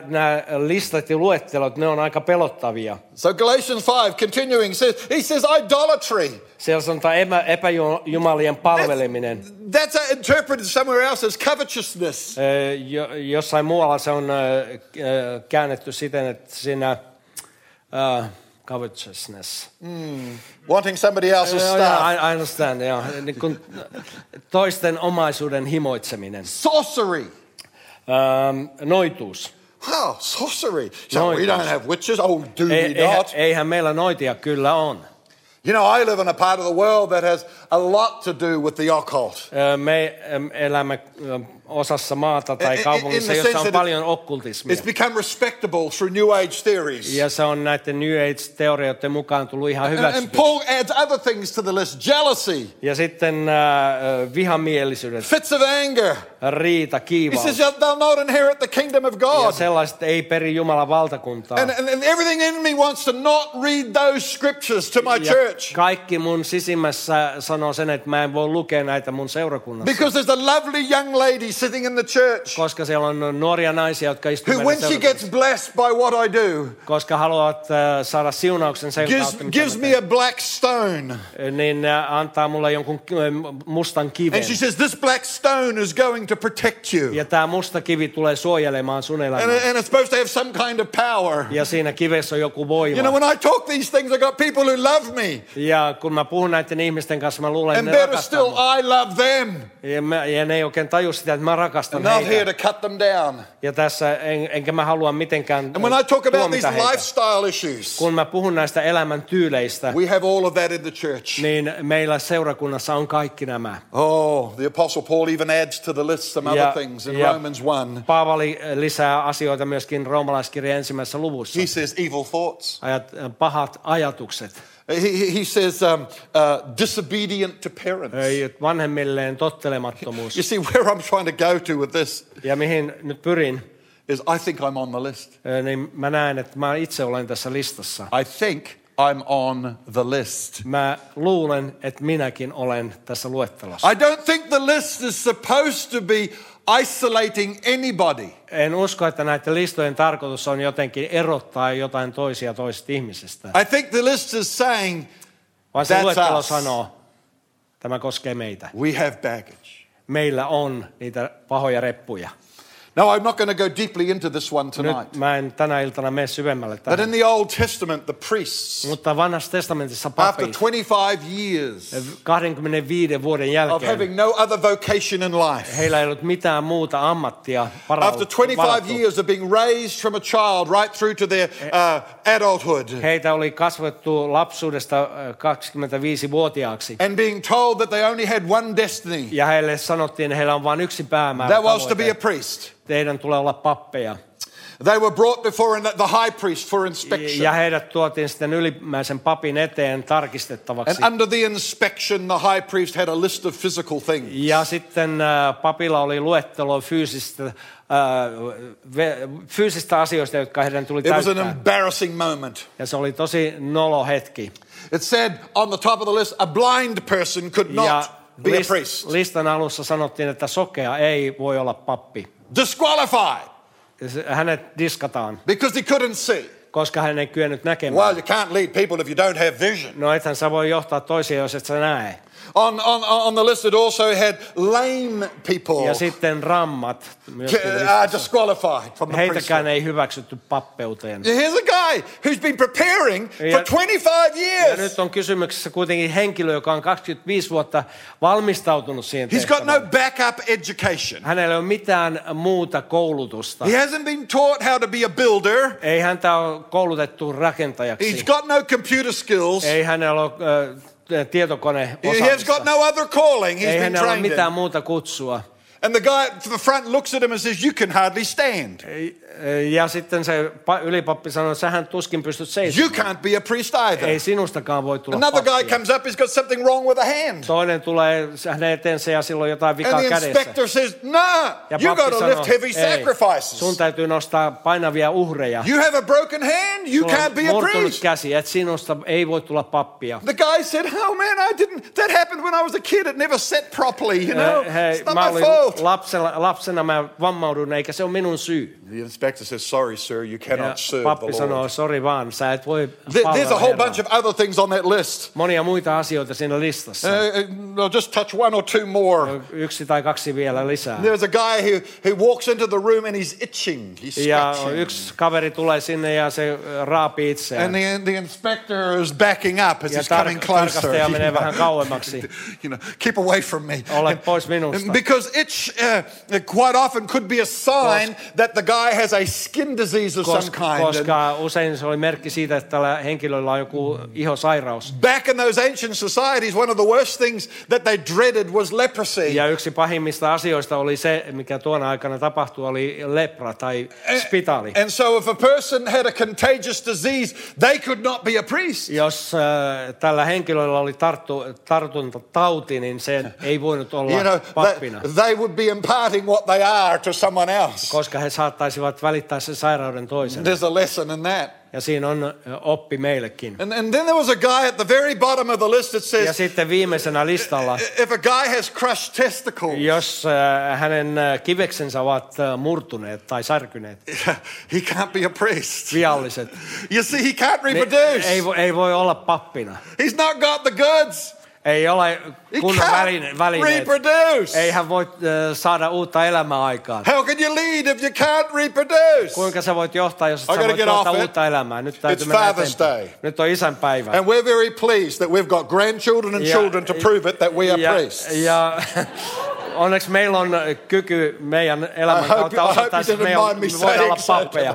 [SPEAKER 2] Nämä listat ja luettelot, ne on aika pelottavia.
[SPEAKER 3] So Galatians 5, continuing, says he says idolatry.
[SPEAKER 2] Siellä sanotaan epä, epäjumalien palveleminen.
[SPEAKER 3] That's uh, interpreted somewhere else as covetousness.
[SPEAKER 2] Jo, jossain muualla se on käännetty siten, että siinä uh, covetousness.
[SPEAKER 3] Wanting somebody else's stuff.
[SPEAKER 2] I, I understand, joo. Niin toisten omaisuuden himoitseminen.
[SPEAKER 3] Sorcery.
[SPEAKER 2] Ähm, noituus.
[SPEAKER 3] Oh, sorcery. So we
[SPEAKER 2] Noitus.
[SPEAKER 3] don't have witches. Oh, do we
[SPEAKER 2] Ei, eihän,
[SPEAKER 3] not?
[SPEAKER 2] eihän meillä noitia kyllä on.
[SPEAKER 3] You know, I live in a part of the world that has a lot to do with the occult.
[SPEAKER 2] Me elämme osassa maata tai
[SPEAKER 3] In- in-
[SPEAKER 2] kaupungissa,
[SPEAKER 3] in the
[SPEAKER 2] jossa on paljon okkultismia.
[SPEAKER 3] It's become respectable through New Age theories.
[SPEAKER 2] Ja se on näiden New Age-teorioiden mukaan tullut ihan
[SPEAKER 3] And, and
[SPEAKER 2] hyväksytyksi.
[SPEAKER 3] Paul adds other things to the list jealousy,
[SPEAKER 2] Ja sitten äh, vihamielisyydet,
[SPEAKER 3] fits of anger.
[SPEAKER 2] riita,
[SPEAKER 3] He
[SPEAKER 2] kiivaus.
[SPEAKER 3] says they'll not inherit the kingdom of
[SPEAKER 2] Ja
[SPEAKER 3] God.
[SPEAKER 2] sellaiset ei peri Jumalan valtakuntaa.
[SPEAKER 3] And, and, and everything in me wants to not read those scriptures to my
[SPEAKER 2] Ja
[SPEAKER 3] church.
[SPEAKER 2] kaikki mun sisimmässä sanoo sen, että mä en voi lukea näitä mun seurakunnassa.
[SPEAKER 3] Because there's a lovely young lady sitting in the church
[SPEAKER 2] Koska siellä on nuoria naisia, jotka
[SPEAKER 3] who,
[SPEAKER 2] istuvat
[SPEAKER 3] when she gets blessed by what I do,
[SPEAKER 2] koska haluavat äh, saada siunauksen sen
[SPEAKER 3] gives,
[SPEAKER 2] kautta,
[SPEAKER 3] gives me a black stone.
[SPEAKER 2] teen. niin äh, antaa mulle jonkun äh, mustan kiven.
[SPEAKER 3] And she says, This black stone is going to protect you.
[SPEAKER 2] Ja tämä musta kivi tulee suojelemaan sun
[SPEAKER 3] And,
[SPEAKER 2] elämää.
[SPEAKER 3] and it's supposed to have some kind of power.
[SPEAKER 2] Ja siinä kivessä on joku voima.
[SPEAKER 3] You know, when I talk these things, I got people who love me.
[SPEAKER 2] Ja kun mä puhun näiden ihmisten kanssa, mä luulen,
[SPEAKER 3] And
[SPEAKER 2] ne
[SPEAKER 3] better still,
[SPEAKER 2] mua.
[SPEAKER 3] I love them.
[SPEAKER 2] Ja, mä, ja ne ei oikein taju sitä, että mä rakastan
[SPEAKER 3] I'm not here to cut them down.
[SPEAKER 2] Ja tässä en, enkä mä halua mitenkään
[SPEAKER 3] And when I talk about these
[SPEAKER 2] heitä.
[SPEAKER 3] lifestyle issues,
[SPEAKER 2] Kun mä puhun näistä elämäntyyleistä,
[SPEAKER 3] we have all of that in the church.
[SPEAKER 2] niin meillä seurakunnassa on kaikki nämä.
[SPEAKER 3] Oh, the Apostle Paul even adds to the list some other
[SPEAKER 2] Ja,
[SPEAKER 3] things in
[SPEAKER 2] ja
[SPEAKER 3] Romans 1.
[SPEAKER 2] Paavali lisää asioita myöskin roomalaiskirjan ensimmäisessä luvussa.
[SPEAKER 3] He says evil thoughts.
[SPEAKER 2] Ajat, pahat ajatukset.
[SPEAKER 3] He, he, he says um, uh, disobedient to parents.
[SPEAKER 2] Vanhemmilleen tottelemattomuus.
[SPEAKER 3] You see, where I'm trying to go to with this
[SPEAKER 2] Ja mihin nyt pyrin,
[SPEAKER 3] is I think I'm on the list.
[SPEAKER 2] niin mä näen, että mä itse olen tässä listassa.
[SPEAKER 3] I think I'm on the list.
[SPEAKER 2] Mä luulen, että minäkin olen tässä luettelossa.
[SPEAKER 3] I don't think the list is supposed to be isolating anybody.
[SPEAKER 2] En usko, että näiden listojen tarkoitus on jotenkin erottaa jotain toisia toisista ihmisistä.
[SPEAKER 3] I think the list is saying
[SPEAKER 2] Vaan se
[SPEAKER 3] That's
[SPEAKER 2] luettelo
[SPEAKER 3] us.
[SPEAKER 2] sanoo, tämä koskee meitä.
[SPEAKER 3] we have baggage.
[SPEAKER 2] Meillä on niitä pahoja reppuja.
[SPEAKER 3] No, I'm not going to go deeply into this one tonight.
[SPEAKER 2] Nyt mä en tänä iltana mene syvemmälle
[SPEAKER 3] But
[SPEAKER 2] tähän.
[SPEAKER 3] in the Old Testament, the priests,
[SPEAKER 2] Mutta vanhassa testamentissa
[SPEAKER 3] after
[SPEAKER 2] papit
[SPEAKER 3] 25 years
[SPEAKER 2] 25 vuoden
[SPEAKER 3] of
[SPEAKER 2] jälkeen,
[SPEAKER 3] having no other vocation in life,
[SPEAKER 2] heillä ei ollut mitään muuta ammattia
[SPEAKER 3] after
[SPEAKER 2] varau-
[SPEAKER 3] 25
[SPEAKER 2] varattu.
[SPEAKER 3] years of being raised from a child right through to their uh, adulthood,
[SPEAKER 2] Heitä oli kasvettu lapsuudesta äh, 25-vuotiaaksi.
[SPEAKER 3] and being told that they only had one destiny
[SPEAKER 2] Ja heille sanottiin, että heillä on vain yksi päämäärä.
[SPEAKER 3] that was to be a priest.
[SPEAKER 2] Teidän tulee olla pappeja.
[SPEAKER 3] They were brought before the high priest for inspection.
[SPEAKER 2] Ja heidät tuotiin sitten ylimmäisen papin eteen tarkistettavaksi.
[SPEAKER 3] And under the inspection, the high priest had a list of physical things.
[SPEAKER 2] Ja sitten äh, papilla oli luettelo fyysistä, äh, fyysistä asioista, jotka heidän tuli
[SPEAKER 3] It was an
[SPEAKER 2] täyttää.
[SPEAKER 3] embarrassing moment.
[SPEAKER 2] Ja se oli tosi nolo hetki.
[SPEAKER 3] It said on the top of the list, a blind person could
[SPEAKER 2] Ja
[SPEAKER 3] not be a priest.
[SPEAKER 2] listan alussa sanottiin, että sokea ei voi olla pappi.
[SPEAKER 3] Disqualified.
[SPEAKER 2] hänet diskataan,
[SPEAKER 3] because he couldn't see.
[SPEAKER 2] koska hän ei kyennyt näkemään.
[SPEAKER 3] Well, you can't lead people if you don't have vision.
[SPEAKER 2] No ethän sä voi johtaa toisia, jos et sä näe.
[SPEAKER 3] On, on, on the list, it also had lame people
[SPEAKER 2] Ja sitten rammat
[SPEAKER 3] uh, disqualified from the
[SPEAKER 2] Heitäkään ei hyväksytty pappeuteen.
[SPEAKER 3] Here's a guy who's been preparing for
[SPEAKER 2] Ja-
[SPEAKER 3] 25
[SPEAKER 2] Ja
[SPEAKER 3] years.
[SPEAKER 2] nyt on kysymyksessä kuitenkin henkilö, joka on 25 vuotta valmistautunut siihen
[SPEAKER 3] He's got no backup education.
[SPEAKER 2] Hänellä ei ole mitään muuta koulutusta.
[SPEAKER 3] He hasn't been taught how to be a builder.
[SPEAKER 2] Ei häntä ole koulutettu rakentajaksi.
[SPEAKER 3] He's got no computer skills.
[SPEAKER 2] Ei hänellä ole äh, tietokone
[SPEAKER 3] He has got no other calling. He's
[SPEAKER 2] Ei
[SPEAKER 3] been
[SPEAKER 2] hänellä ole
[SPEAKER 3] trained
[SPEAKER 2] mitään muuta kutsua.
[SPEAKER 3] And the guy to the front looks at him and says, You can hardly stand.
[SPEAKER 2] Ja sitten se pa- ylipappi sanoi, että sähän tuskin pystyt
[SPEAKER 3] You
[SPEAKER 2] seisomaan.
[SPEAKER 3] can't be a priest either.
[SPEAKER 2] Ei sinustakaan voi tulla
[SPEAKER 3] Another guy comes up, he's got something wrong with a hand.
[SPEAKER 2] Toinen tulee hänen eteensä ja silloin jotain vikaa
[SPEAKER 3] And the
[SPEAKER 2] kädessä.
[SPEAKER 3] inspector says, No,
[SPEAKER 2] Ja
[SPEAKER 3] you got to
[SPEAKER 2] sanoo,
[SPEAKER 3] lift heavy
[SPEAKER 2] "Ei,
[SPEAKER 3] sacrifices.
[SPEAKER 2] sun täytyy nostaa painavia uhreja.
[SPEAKER 3] You have a broken hand, you
[SPEAKER 2] Sulla
[SPEAKER 3] can't be a priest.
[SPEAKER 2] käsi, että sinusta ei voi tulla pappia.
[SPEAKER 3] The guy said, Oh man, I didn't, that happened when I was a kid. It never set properly, you know?
[SPEAKER 2] Hei,
[SPEAKER 3] It's not my fault.
[SPEAKER 2] lapsena, lapsena mä vammaudun, eikä se ole minun syy.
[SPEAKER 3] The inspector says, Sorry, sir, you
[SPEAKER 2] Ja
[SPEAKER 3] cannot serve
[SPEAKER 2] pappi
[SPEAKER 3] the
[SPEAKER 2] sanoo,
[SPEAKER 3] Lord.
[SPEAKER 2] sori vaan, sä et voi
[SPEAKER 3] There- There's a
[SPEAKER 2] palvella
[SPEAKER 3] whole
[SPEAKER 2] Herraa."
[SPEAKER 3] bunch of other things on that list.
[SPEAKER 2] Monia muita asioita siinä listassa.
[SPEAKER 3] Uh, uh, I'll just touch one or two more.
[SPEAKER 2] Yksi tai kaksi vielä lisää.
[SPEAKER 3] There's a guy who, who walks into the room and he's itching. He's
[SPEAKER 2] Ja
[SPEAKER 3] scratching.
[SPEAKER 2] yksi kaveri tulee sinne ja se äh, raapii
[SPEAKER 3] And the, the inspector is backing up as
[SPEAKER 2] Ja
[SPEAKER 3] he's coming
[SPEAKER 2] tar-
[SPEAKER 3] closer.
[SPEAKER 2] tarkastaja
[SPEAKER 3] You
[SPEAKER 2] menee
[SPEAKER 3] know,
[SPEAKER 2] vähän kauemmaksi.
[SPEAKER 3] you know, keep away from me.
[SPEAKER 2] Ole pois minusta.
[SPEAKER 3] because itch uh, quite often could be a sign that the guy has a skin disease of some kind. And
[SPEAKER 2] koska usein se oli merkki siitä, että tällä henkilöllä on joku ihosairaus.
[SPEAKER 3] back in those ancient societies, one of the worst things that they dreaded was leprosy.
[SPEAKER 2] Ja yksi pahimmista asioista oli se, mikä tuona aikana tapahtui, oli lepra tai spitaali.
[SPEAKER 3] And so, if a person had a contagious disease, they could not be a priest.
[SPEAKER 2] Jos äh, tällä henkilöllä oli tarttu, tartuntatauti, niin se ei voinut olla
[SPEAKER 3] You know,
[SPEAKER 2] pappina,
[SPEAKER 3] they, they would be imparting what they are to someone else.
[SPEAKER 2] koska he saattaisivat välittää sen sairauden toisen.
[SPEAKER 3] There's a lesson in that.
[SPEAKER 2] Ja siinä on oppi meillekin.
[SPEAKER 3] And, and then there was a guy at the very bottom of the list that
[SPEAKER 2] Ja
[SPEAKER 3] says,
[SPEAKER 2] sitten viimeisenä listalla,
[SPEAKER 3] if a guy has crushed testicles,
[SPEAKER 2] jos äh, hänen kiveksensä ovat murtuneet tai särkyneet,
[SPEAKER 3] he can't be a priest.
[SPEAKER 2] vialliset,
[SPEAKER 3] You see, he can't reproduce.
[SPEAKER 2] ei, ei voi olla pappina.
[SPEAKER 3] He's not got the goods.
[SPEAKER 2] Ei ole kunnon
[SPEAKER 3] can't
[SPEAKER 2] väline, välineet.
[SPEAKER 3] reproduce.
[SPEAKER 2] Ei hän voi äh, saada uutta elämää aikaan.
[SPEAKER 3] How can you lead if you can't reproduce?
[SPEAKER 2] Kuinka sä voit johtaa, jos sä voit johtaa uutta elämää? Nyt täytyy
[SPEAKER 3] It's
[SPEAKER 2] mennä
[SPEAKER 3] Father's. Day.
[SPEAKER 2] Nyt on isänpäivä.
[SPEAKER 3] And we're very pleased that we've got grandchildren and
[SPEAKER 2] Ja-
[SPEAKER 3] children to prove it that we are
[SPEAKER 2] ja,
[SPEAKER 3] priests.
[SPEAKER 2] ja onneksi meillä on kyky meidän elämän kautta osoittaa, että me,
[SPEAKER 3] me
[SPEAKER 2] voidaan olla pappeja.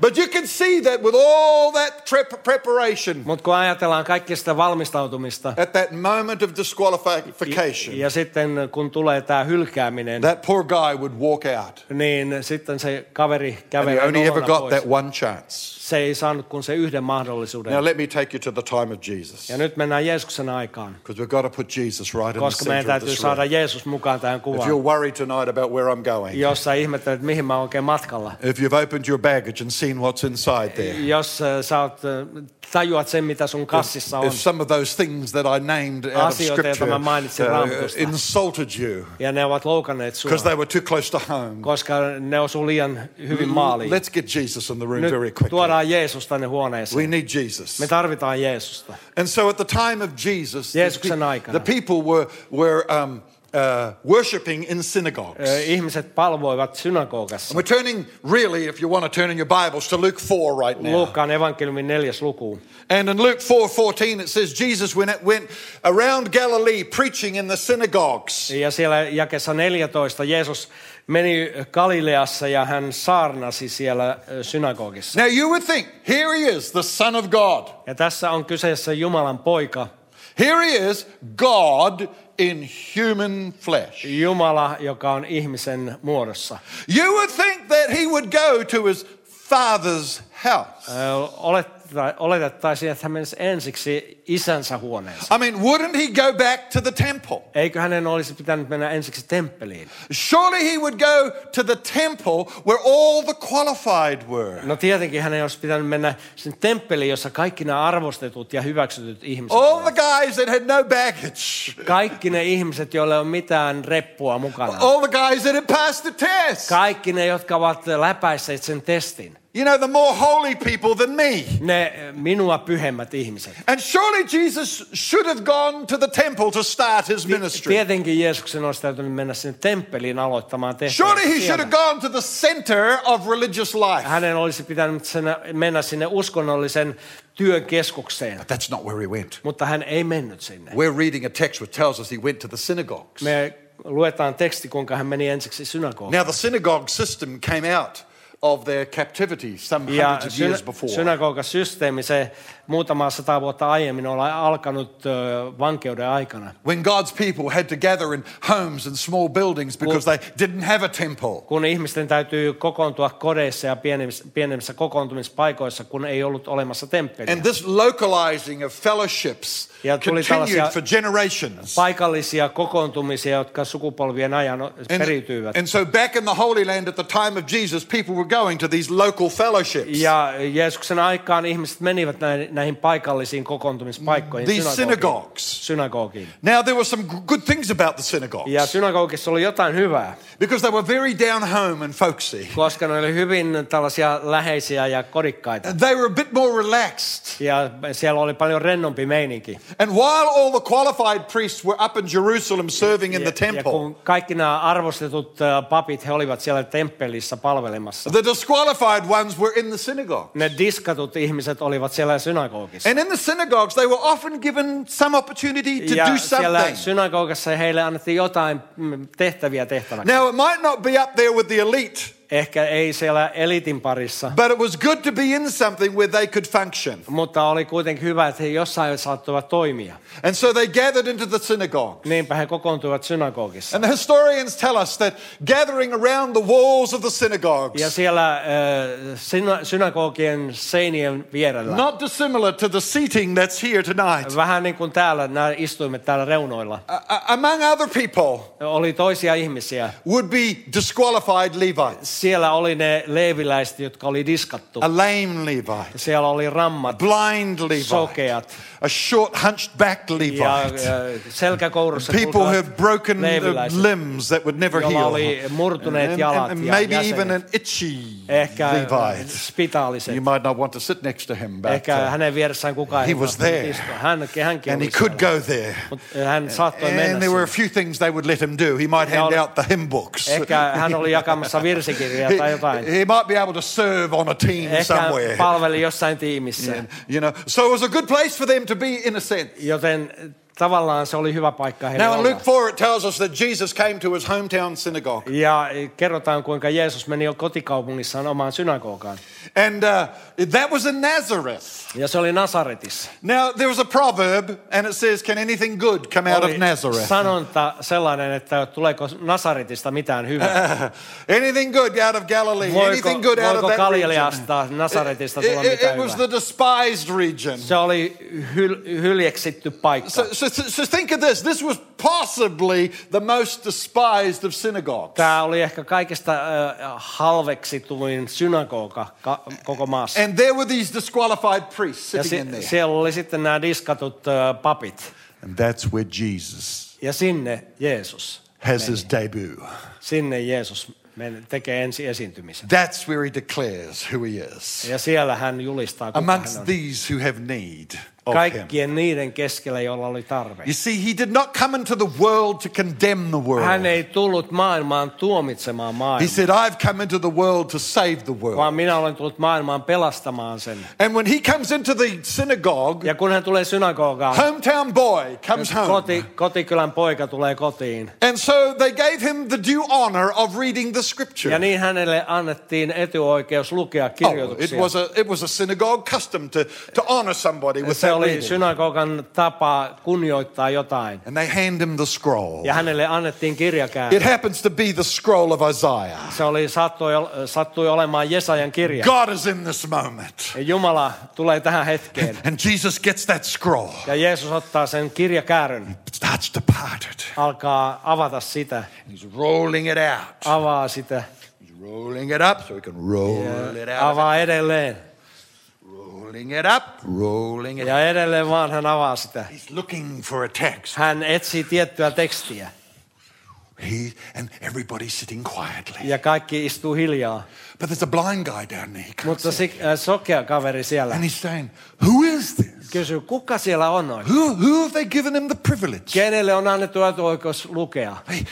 [SPEAKER 3] But you can see that with all that preparation,
[SPEAKER 2] Mutta kun ajatellaan kaikki sitä valmistautumista,
[SPEAKER 3] at that moment of disqualification,
[SPEAKER 2] ja sitten kun tulee tämä hylkääminen,
[SPEAKER 3] that poor guy would walk out.
[SPEAKER 2] niin sitten se kaveri
[SPEAKER 3] And he
[SPEAKER 2] kävelee
[SPEAKER 3] only ever got
[SPEAKER 2] pois.
[SPEAKER 3] that one chance.
[SPEAKER 2] Se ei saanut kuin se yhden mahdollisuuden.
[SPEAKER 3] Now let me take you to the time of Jesus.
[SPEAKER 2] Ja nyt mennään Jeesuksen aikaan,
[SPEAKER 3] Because we've got to put Jesus right in the
[SPEAKER 2] koska meidän
[SPEAKER 3] center of
[SPEAKER 2] täytyy
[SPEAKER 3] this
[SPEAKER 2] saada. Jeesus mukaan tähän kuvaan.
[SPEAKER 3] If you're worried tonight about where I'm going,
[SPEAKER 2] Jos sä ihmettelet, mihin mä oikein matkalla.
[SPEAKER 3] if you've opened your baggage and seen what's inside there,
[SPEAKER 2] Jos sä oot, äh, tajuat sen, mitä sun kassissa on,
[SPEAKER 3] if some of those things that I named out of
[SPEAKER 2] Asioita,
[SPEAKER 3] Scripture
[SPEAKER 2] mainitsin
[SPEAKER 3] uh, insulted you
[SPEAKER 2] ja ne ovat loukanneet sua,
[SPEAKER 3] because they were too close to home,
[SPEAKER 2] koska ne osuu liian hyvin maaliin.
[SPEAKER 3] let's get Jesus in the room very quickly.
[SPEAKER 2] tuodaan Jeesus tänne huoneeseen.
[SPEAKER 3] We need Jesus.
[SPEAKER 2] Me tarvitaan Jeesusta.
[SPEAKER 3] And so at the time of Jesus, the,
[SPEAKER 2] Jeesuksen
[SPEAKER 3] pe-
[SPEAKER 2] aikana.
[SPEAKER 3] the people were, were um, uh, worshipping in synagogues.
[SPEAKER 2] Ihmiset palvoivat synagogassa.
[SPEAKER 3] And we're turning, really, if you want to turn in your Bibles, to Luke 4 right now.
[SPEAKER 2] Luukkaan evankeliumin neljäs luku.
[SPEAKER 3] And in Luke 4:14 it says Jesus went, went around Galilee preaching in the synagogues.
[SPEAKER 2] Ja siellä jakessa 14 Jeesus meni Galileassa ja hän saarnasi siellä synagogissa.
[SPEAKER 3] Now you would think, here he is, the Son of God.
[SPEAKER 2] Ja tässä on kyseessä Jumalan poika,
[SPEAKER 3] Here he is, God in human flesh.
[SPEAKER 2] Jumala, joka on ihmisen muodossa.
[SPEAKER 3] You would think that he would go to his father's house.
[SPEAKER 2] Olet, oletettaisiin, että hän menisi ensiksi isänsä huoneeseen.
[SPEAKER 3] I mean, wouldn't he go back to the temple?
[SPEAKER 2] Eikö hänen olisi pitänyt mennä ensiksi temppeliin?
[SPEAKER 3] Surely he would go to the temple where all the qualified were.
[SPEAKER 2] No tietenkin hänen olisi pitänyt mennä sen temppeliin, jossa kaikki nämä arvostetut ja hyväksytyt ihmiset
[SPEAKER 3] All the guys that had no baggage.
[SPEAKER 2] Kaikki ne ihmiset, joilla ei ole mitään reppua mukana.
[SPEAKER 3] All the guys that had passed the test.
[SPEAKER 2] Kaikki ne, jotka ovat läpäisseet sen testin.
[SPEAKER 3] You know, the more holy people than me.
[SPEAKER 2] Ne minua pyhemmät ihmiset.
[SPEAKER 3] And surely Jesus should have gone to the temple to start his ministry.
[SPEAKER 2] Tietenkin Jeesuksen olisi täytynyt mennä sinne temppeliin aloittamaan tehtävää.
[SPEAKER 3] Surely he should have gone to the center of religious life.
[SPEAKER 2] Hänen olisi pitänyt mennä sinne uskonnollisen työn keskukseen,
[SPEAKER 3] But that's not where he went.
[SPEAKER 2] mutta hän ei mennyt sinne.
[SPEAKER 3] We're reading a text which tells us he went to the synagogues.
[SPEAKER 2] Me luetaan teksti, kuinka hän meni ensiksi synagogiin.
[SPEAKER 3] Now, the synagogue system came out of their captivity some
[SPEAKER 2] Ja
[SPEAKER 3] hundreds of years before.
[SPEAKER 2] synagogasysteemi, se muutama sata vuotta aiemmin on alkanut vankeuden aikana.
[SPEAKER 3] when God's people had to gather in homes and small buildings because they didn't have a temple.
[SPEAKER 2] Kun ihmisten täytyy kokoontua kodeissa ja pienemmissä, pienemmissä kokoontumispaikoissa, kun ei ollut olemassa temppeliä.
[SPEAKER 3] And this localizing of fellowships
[SPEAKER 2] Ja tuli tällaisia-
[SPEAKER 3] for generations.
[SPEAKER 2] Paikallisia kokoontumisia, jotka sukupolvien ajan
[SPEAKER 3] And,
[SPEAKER 2] periytyivät.
[SPEAKER 3] and so back in the Holy Land at the time of Jesus, people were going to these local fellowships.
[SPEAKER 2] Ja Jeesuksen aikaan ihmiset menivät näihin, näihin paikallisiin kokoontumispaikkoihin,
[SPEAKER 3] These synagogues.
[SPEAKER 2] synagogiin.
[SPEAKER 3] Now, there were some good things about the synagogues
[SPEAKER 2] Ja synagogissa oli jotain hyvää,
[SPEAKER 3] because they were very down home and folksy.
[SPEAKER 2] koska ne oli hyvin tällaisia läheisiä ja kodikkaita.
[SPEAKER 3] They were a bit more relaxed.
[SPEAKER 2] Ja siellä oli paljon rennompi meininki.
[SPEAKER 3] And while all the qualified priests were up in Jerusalem serving in
[SPEAKER 2] Ja,
[SPEAKER 3] the
[SPEAKER 2] ja
[SPEAKER 3] temple,
[SPEAKER 2] kun kaikki nämä arvostetut ä, papit, he olivat siellä temppelissä palvelemassa.
[SPEAKER 3] the disqualified ones were in the synagogue.
[SPEAKER 2] Ne diskatut ihmiset olivat siellä synagogissa.
[SPEAKER 3] And in the synagogues, they were often given some opportunity to
[SPEAKER 2] Ja
[SPEAKER 3] do
[SPEAKER 2] siellä
[SPEAKER 3] something.
[SPEAKER 2] synagogassa heille annettiin jotain mm, tehtäviä tehtäväksi.
[SPEAKER 3] Now, it might not be up there with the elite,
[SPEAKER 2] Ehkä ei siellä elitin parissa,
[SPEAKER 3] but it was good to be in something where they could function.
[SPEAKER 2] mutta oli kuitenkin hyvä, että he jossain saattoivat toimia.
[SPEAKER 3] And so they gathered into the synagogue.
[SPEAKER 2] Niinpä he kokoontuivat synagogissa.
[SPEAKER 3] And the historians tell us that gathering around the walls of the synagogues,
[SPEAKER 2] Ja siellä syna- synagogien seinien vierellä,
[SPEAKER 3] not dissimilar to the seating that's here tonight,
[SPEAKER 2] vähän niin kuin täällä, nämä istuimet täällä reunoilla,
[SPEAKER 3] a- among other people
[SPEAKER 2] oli toisia ihmisiä.
[SPEAKER 3] would be disqualified Levites,
[SPEAKER 2] Siellä oli ne leeviläiset, jotka oli diskattu.
[SPEAKER 3] a lame Levite,
[SPEAKER 2] Siellä oli rammat,
[SPEAKER 3] blind Levite,
[SPEAKER 2] sokeat
[SPEAKER 3] a short, hunched back
[SPEAKER 2] ja
[SPEAKER 3] Levite.
[SPEAKER 2] äh, selkäkourussa
[SPEAKER 3] People who have broken limbs that would never heal.
[SPEAKER 2] oli murtuneet
[SPEAKER 3] And-
[SPEAKER 2] jalat
[SPEAKER 3] and
[SPEAKER 2] ja
[SPEAKER 3] maybe
[SPEAKER 2] jäsenet.
[SPEAKER 3] even an itchy
[SPEAKER 2] Ehkä
[SPEAKER 3] Levite.
[SPEAKER 2] spitaaliset.
[SPEAKER 3] You might not want to sit next to him, but
[SPEAKER 2] Ehkä
[SPEAKER 3] uh,
[SPEAKER 2] hänen vieressään kukaan
[SPEAKER 3] he was there.
[SPEAKER 2] Hän, hänkin
[SPEAKER 3] and he
[SPEAKER 2] oli
[SPEAKER 3] could
[SPEAKER 2] siellä.
[SPEAKER 3] go there.
[SPEAKER 2] Mut hän saattoi mennä
[SPEAKER 3] And there were a few things they would let him do. He might hand
[SPEAKER 2] oli-
[SPEAKER 3] out the hymn books.
[SPEAKER 2] Ehkä hän oli jakamassa virsikirjaa tai
[SPEAKER 3] He,
[SPEAKER 2] jotain.
[SPEAKER 3] he might be able to serve on a team
[SPEAKER 2] Ehkä
[SPEAKER 3] somewhere.
[SPEAKER 2] palveli jossain tiimissä.
[SPEAKER 3] And, you know, so it was a good place for them to be in a sense.
[SPEAKER 2] Joten tavallaan se oli hyvä paikka heille
[SPEAKER 3] Now in. Luke 4 it tells us that Jesus came to his hometown synagogue.
[SPEAKER 2] Ja kerrotaan, kuinka Jeesus meni kotikaupungissaan omaan synagogaan.
[SPEAKER 3] And uh, that was in Nazareth.
[SPEAKER 2] Ja se oli Nasaretissa.
[SPEAKER 3] Now there was a proverb and it says, Can anything good come out of Nazareth?
[SPEAKER 2] sanonta sellainen, että tuleeko Nasaretista mitään hyvää.
[SPEAKER 3] anything good out of Galilee?
[SPEAKER 2] Voiko,
[SPEAKER 3] anything good out of that region?
[SPEAKER 2] Galileasta, Nasaretista tulla
[SPEAKER 3] It, it, it was
[SPEAKER 2] hyvää?
[SPEAKER 3] the despised region.
[SPEAKER 2] Se oli hyl, hyljeksitty paikka.
[SPEAKER 3] So, so, so think of this. This was possibly the most despised of synagogues.
[SPEAKER 2] Tämä oli ehkä kaikista äh, halveksituin synagoga ka, koko maassa.
[SPEAKER 3] And there were these disqualified priests sitting in
[SPEAKER 2] se,
[SPEAKER 3] there.
[SPEAKER 2] siellä oli sitten nämä diskatut äh, papit.
[SPEAKER 3] And that's where Jesus
[SPEAKER 2] Ja sinne Jeesus,
[SPEAKER 3] has his debut.
[SPEAKER 2] sinne Jeesus tekee ensi esiintymisen.
[SPEAKER 3] That's where he declares who he is.
[SPEAKER 2] Ja siellä hän julistaa, kuka hän
[SPEAKER 3] Amongst
[SPEAKER 2] on.
[SPEAKER 3] these who have need.
[SPEAKER 2] Kaikkien niiden keskellä, joilla oli tarve.
[SPEAKER 3] You see, he did not come into the world to condemn the world.
[SPEAKER 2] Hän ei tullut maailmaan tuomitsemaan
[SPEAKER 3] He
[SPEAKER 2] maailmaa,
[SPEAKER 3] said, I've come into the world to save the world.
[SPEAKER 2] vaan minä olen tullut maailmaan pelastamaan sen.
[SPEAKER 3] And when he comes into the synagogue,
[SPEAKER 2] Ja kun hän tulee synagogaan,
[SPEAKER 3] hometown boy comes home.
[SPEAKER 2] koti, kotikylän poika tulee kotiin.
[SPEAKER 3] And so they gave him the due honor of reading the scripture.
[SPEAKER 2] Ja niin hänelle annettiin etuoikeus lukea
[SPEAKER 3] Oh, it
[SPEAKER 2] kirjoituksia.
[SPEAKER 3] was a it was a synagogue custom to, to honor somebody with
[SPEAKER 2] Se oli synagogan tapa kunnioittaa jotain.
[SPEAKER 3] And they hand him the scroll.
[SPEAKER 2] Ja hänelle annettiin kirjakäärö.
[SPEAKER 3] It happens to be the scroll of Isaiah.
[SPEAKER 2] Se oli, sattui, sattui olemaan Jesajan kirja.
[SPEAKER 3] God is in this moment.
[SPEAKER 2] Ja Jumala tulee tähän hetkeen.
[SPEAKER 3] And Jesus gets that scroll,
[SPEAKER 2] Ja Jeesus ottaa sen kirjakäärön,
[SPEAKER 3] starts to part it.
[SPEAKER 2] alkaa avata sitä,
[SPEAKER 3] He's rolling it out.
[SPEAKER 2] avaa sitä,
[SPEAKER 3] He's rolling it up so he can roll it out.
[SPEAKER 2] avaa edelleen.
[SPEAKER 3] Rolling it up, rolling it
[SPEAKER 2] Ja edelleen vaan hän avaa sitä.
[SPEAKER 3] He's looking for a text.
[SPEAKER 2] Hän etsii tiettyä tekstiä
[SPEAKER 3] He and everybody's sitting quietly.
[SPEAKER 2] ja kaikki istuu hiljaa.
[SPEAKER 3] But there's a blind guy down there.
[SPEAKER 2] Mutta si- äh, sokea kaveri siellä
[SPEAKER 3] And he's saying, Who is this?
[SPEAKER 2] Kysyy, kuka siellä on noin?
[SPEAKER 3] Who, who have they given him the privilege?
[SPEAKER 2] Kenelle on annettu etuoikeus lukea?
[SPEAKER 3] Hey,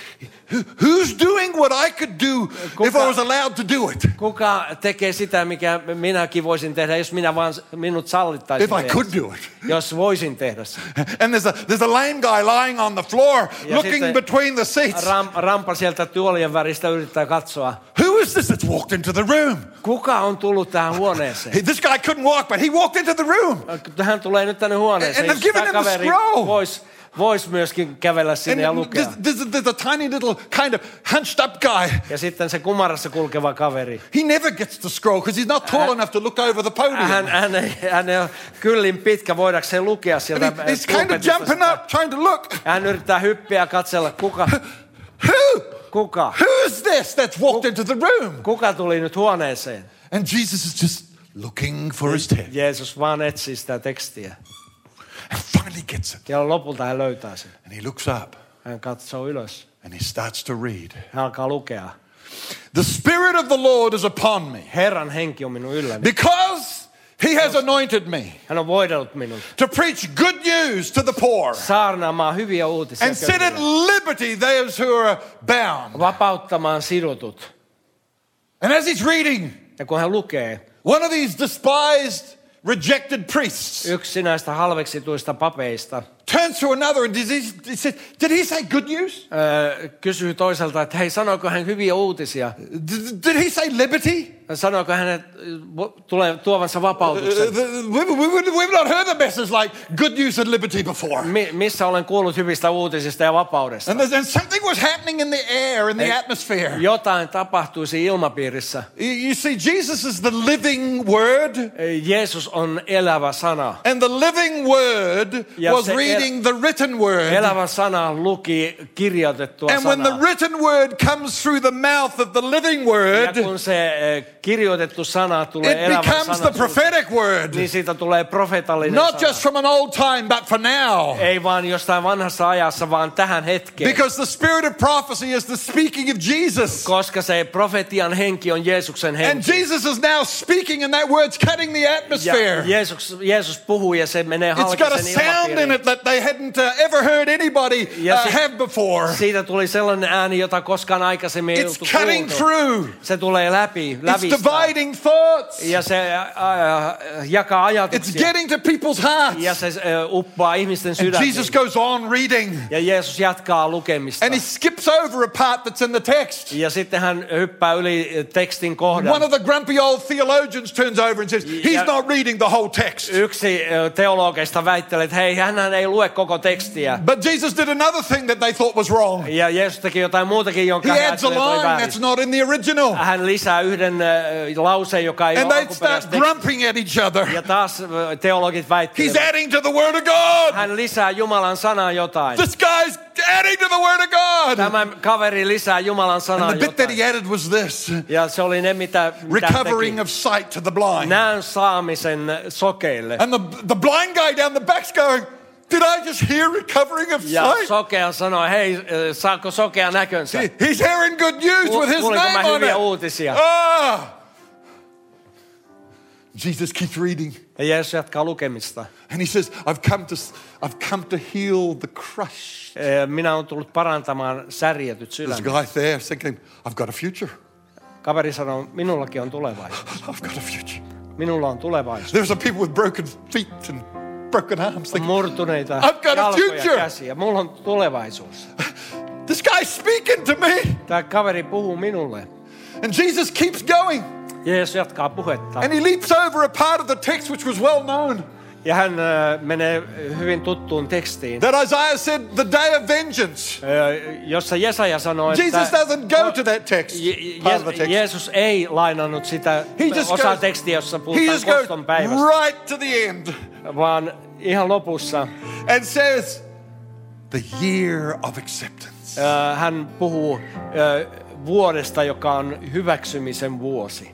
[SPEAKER 3] who, who's doing what I could do if I was allowed to do it?
[SPEAKER 2] Kuka tekee sitä, mikä minäkin voisin tehdä, jos minä vaan minut sallittaisiin
[SPEAKER 3] If I could do it.
[SPEAKER 2] Jos voisin tehdä sen.
[SPEAKER 3] And there's a, there's a lame guy lying on the floor
[SPEAKER 2] Ja
[SPEAKER 3] looking between the seats.
[SPEAKER 2] Ram, rampa sieltä tuolien väristä yrittää katsoa.
[SPEAKER 3] Who is this that's walked into the room?
[SPEAKER 2] Kuka on tullut tähän huoneeseen?
[SPEAKER 3] This guy couldn't walk, but he walked into the room.
[SPEAKER 2] Hän tulee nyt tänne huoneeseen.
[SPEAKER 3] And they've
[SPEAKER 2] jos
[SPEAKER 3] given
[SPEAKER 2] tämä
[SPEAKER 3] him scroll.
[SPEAKER 2] voisi vois myöskin kävellä sinne ja
[SPEAKER 3] And
[SPEAKER 2] lukea.
[SPEAKER 3] there's, there's, a, there's a tiny little kind of hunched up guy.
[SPEAKER 2] Ja sitten se kumarassa kulkeva kaveri.
[SPEAKER 3] He never gets the scroll because he's not tall enough to look over the podium.
[SPEAKER 2] Hän, hän, ei, hän ei ole kyllin pitkä, voidakseen lukea sieltä.
[SPEAKER 3] And he- he's kind of jumping
[SPEAKER 2] sitä.
[SPEAKER 3] up, trying to look.
[SPEAKER 2] Hän yrittää hyppiä ja katsella, kuka,
[SPEAKER 3] Who?
[SPEAKER 2] kuka,
[SPEAKER 3] Who is this that's walked into the room?
[SPEAKER 2] kuka tuli nyt huoneeseen.
[SPEAKER 3] And Jesus is just looking for his text
[SPEAKER 2] Jeesus vaan etsii sitä tekstiä.
[SPEAKER 3] and finally gets it.
[SPEAKER 2] Ja lopulta hän löytää sen.
[SPEAKER 3] And he looks up
[SPEAKER 2] Hän katsoo ylös.
[SPEAKER 3] and he starts to read.
[SPEAKER 2] Hän alkaa lukea.
[SPEAKER 3] The Spirit of the Lord is upon me
[SPEAKER 2] Herran henki on minun ylläni.
[SPEAKER 3] because he has anointed me
[SPEAKER 2] Hän on voidellut minut.
[SPEAKER 3] to preach good news to the poor
[SPEAKER 2] Saarnaamaan hyviä uutisia
[SPEAKER 3] and set at
[SPEAKER 2] köyhille.
[SPEAKER 3] liberty those who are bound.
[SPEAKER 2] Vapauttamaan sidotut.
[SPEAKER 3] And as he's reading,
[SPEAKER 2] Ja kun hän lukee,
[SPEAKER 3] one of these despised, rejected priests.
[SPEAKER 2] Yksi näistä halveksituista papeista
[SPEAKER 3] turns to another and he, said, Did he say good news?
[SPEAKER 2] öö, kysyy toiselta, että hei, sanoiko hän hyviä uutisia?
[SPEAKER 3] Did, he say liberty?
[SPEAKER 2] Sanoiko hänet tulee tuovansa
[SPEAKER 3] Uh,
[SPEAKER 2] vapautuksen?
[SPEAKER 3] we, we, we, we've not heard the message like good news and liberty before.
[SPEAKER 2] Mi- missä olen kuullut hyvistä uutisista ja vapaudesta?
[SPEAKER 3] And, and something was happening in the air, in the atmosphere.
[SPEAKER 2] Jotain tapahtuisi ilmapiirissä.
[SPEAKER 3] You, see, Jesus is the living word,
[SPEAKER 2] Jeesus on elävä sana.
[SPEAKER 3] and the living word was
[SPEAKER 2] se el-
[SPEAKER 3] reading the written word.
[SPEAKER 2] Elävä sana luki kirjoitettua
[SPEAKER 3] And when the written word comes through the mouth of the living
[SPEAKER 2] Ja
[SPEAKER 3] word,
[SPEAKER 2] kun se eh, kirjoitettu sana tulee
[SPEAKER 3] it
[SPEAKER 2] elävän
[SPEAKER 3] becomes
[SPEAKER 2] sana,
[SPEAKER 3] the prophetic word.
[SPEAKER 2] niin siitä tulee profetallinen
[SPEAKER 3] Not
[SPEAKER 2] sana.
[SPEAKER 3] just from an old time, but for now.
[SPEAKER 2] Ei vaan jostain vanhassa ajassa, vaan tähän hetkeen.
[SPEAKER 3] Because the spirit of prophecy is the speaking of Jesus.
[SPEAKER 2] Koska se profetian henki on Jeesuksen
[SPEAKER 3] And. Jesus is now speaking, and that word's cutting the
[SPEAKER 2] Ja
[SPEAKER 3] atmosphere.
[SPEAKER 2] Jeesus, Jeesus puhuu ja se menee
[SPEAKER 3] It's got a sound in it that they hadn't uh, ever heard anybody
[SPEAKER 2] Ja
[SPEAKER 3] uh, have before.
[SPEAKER 2] Siitä tuli sellainen ääni, jota koskaan aikaisemmin ei
[SPEAKER 3] It's cutting
[SPEAKER 2] kuultu.
[SPEAKER 3] through.
[SPEAKER 2] Se tulee läpi,
[SPEAKER 3] It's
[SPEAKER 2] lävistää.
[SPEAKER 3] dividing thoughts.
[SPEAKER 2] Ja se ä, jakaa
[SPEAKER 3] It's
[SPEAKER 2] ajatuksia.
[SPEAKER 3] getting to people's hearts.
[SPEAKER 2] Ja se ä, uppaa ihmisten
[SPEAKER 3] And
[SPEAKER 2] sydäntiin.
[SPEAKER 3] Jesus goes on reading.
[SPEAKER 2] Ja Jeesus jatkaa lukemista.
[SPEAKER 3] And he skips over a part that's in the text.
[SPEAKER 2] Ja sitten hän hyppää yli tekstin kohdan.
[SPEAKER 3] One of the grumpy old theologians turns over and says, He's
[SPEAKER 2] Ja-
[SPEAKER 3] not reading the whole text.
[SPEAKER 2] Yksi teologeista väittelee, että hei, hän ei lue koko tekstiä.
[SPEAKER 3] But Jesus did another thing that they thought was wrong.
[SPEAKER 2] Ja Jeesus teki jotain muutakin, jonka
[SPEAKER 3] He adds a
[SPEAKER 2] ajatteli, että oli
[SPEAKER 3] line that's not in the original.
[SPEAKER 2] Hän lisää yhden lauseen, joka ei
[SPEAKER 3] And
[SPEAKER 2] ole
[SPEAKER 3] they'd start grumping at each other.
[SPEAKER 2] Ja taas teologit
[SPEAKER 3] He's adding to the word of God.
[SPEAKER 2] Hän lisää Jumalan sanaa jotain.
[SPEAKER 3] This guy's adding to the word of God.
[SPEAKER 2] Tämä kaveri lisää Jumalan sanaa
[SPEAKER 3] And the bit that he added was this
[SPEAKER 2] Ja se oli ne, mitä, mitä
[SPEAKER 3] recovering
[SPEAKER 2] teki.
[SPEAKER 3] of sight to the blind.
[SPEAKER 2] Näön saamisen sokeille.
[SPEAKER 3] And the, the blind guy down the back's going, Did I just hear recovering of
[SPEAKER 2] Ja
[SPEAKER 3] sight?
[SPEAKER 2] sokea sanoi, hei, ö, saako sokea näkönsä?
[SPEAKER 3] He's hearing good news with his
[SPEAKER 2] kuulinko mä
[SPEAKER 3] name on
[SPEAKER 2] hyviä
[SPEAKER 3] it.
[SPEAKER 2] uutisia?
[SPEAKER 3] Ah! Jesus keeps reading
[SPEAKER 2] Ja Jeesus jatkaa lukemista.
[SPEAKER 3] and he says, I've come to, I've come to heal the crushed.
[SPEAKER 2] Ö, Minä olen tullut parantamaan särjetyt
[SPEAKER 3] This
[SPEAKER 2] sydämet.
[SPEAKER 3] guy there thinking, I've got a future.
[SPEAKER 2] Kaveri sanoi, minullakin on tulevaisuus.
[SPEAKER 3] I've got a future.
[SPEAKER 2] Minulla on tulevaisuus.
[SPEAKER 3] There's some people with broken feet and broken arms thinking,
[SPEAKER 2] Murtuneita
[SPEAKER 3] I've got a future.
[SPEAKER 2] käsiä. Mulla on tulevaisuus.
[SPEAKER 3] this guy's speaking to me.
[SPEAKER 2] Tämä kaveri puhuu minulle.
[SPEAKER 3] And Jesus keeps going.
[SPEAKER 2] Jeesus jatkaa puhetta.
[SPEAKER 3] And he leaps over a part of the text which was well known.
[SPEAKER 2] Ja hän äh, menee hyvin tuttuun tekstiin,
[SPEAKER 3] that Isaiah said, the day of vengeance.
[SPEAKER 2] äh, jossa Jesaja että
[SPEAKER 3] Jesus doesn't go to that text,
[SPEAKER 2] Je- Je-
[SPEAKER 3] text.
[SPEAKER 2] Jeesus ei lainannut sitä osaa tekstiä, jossa puhutaan koston päivästä,
[SPEAKER 3] right to the end
[SPEAKER 2] vaan ihan lopussa
[SPEAKER 3] and says, the year of acceptance.
[SPEAKER 2] äh, hän puhuu vuodesta, joka on hyväksymisen vuosi.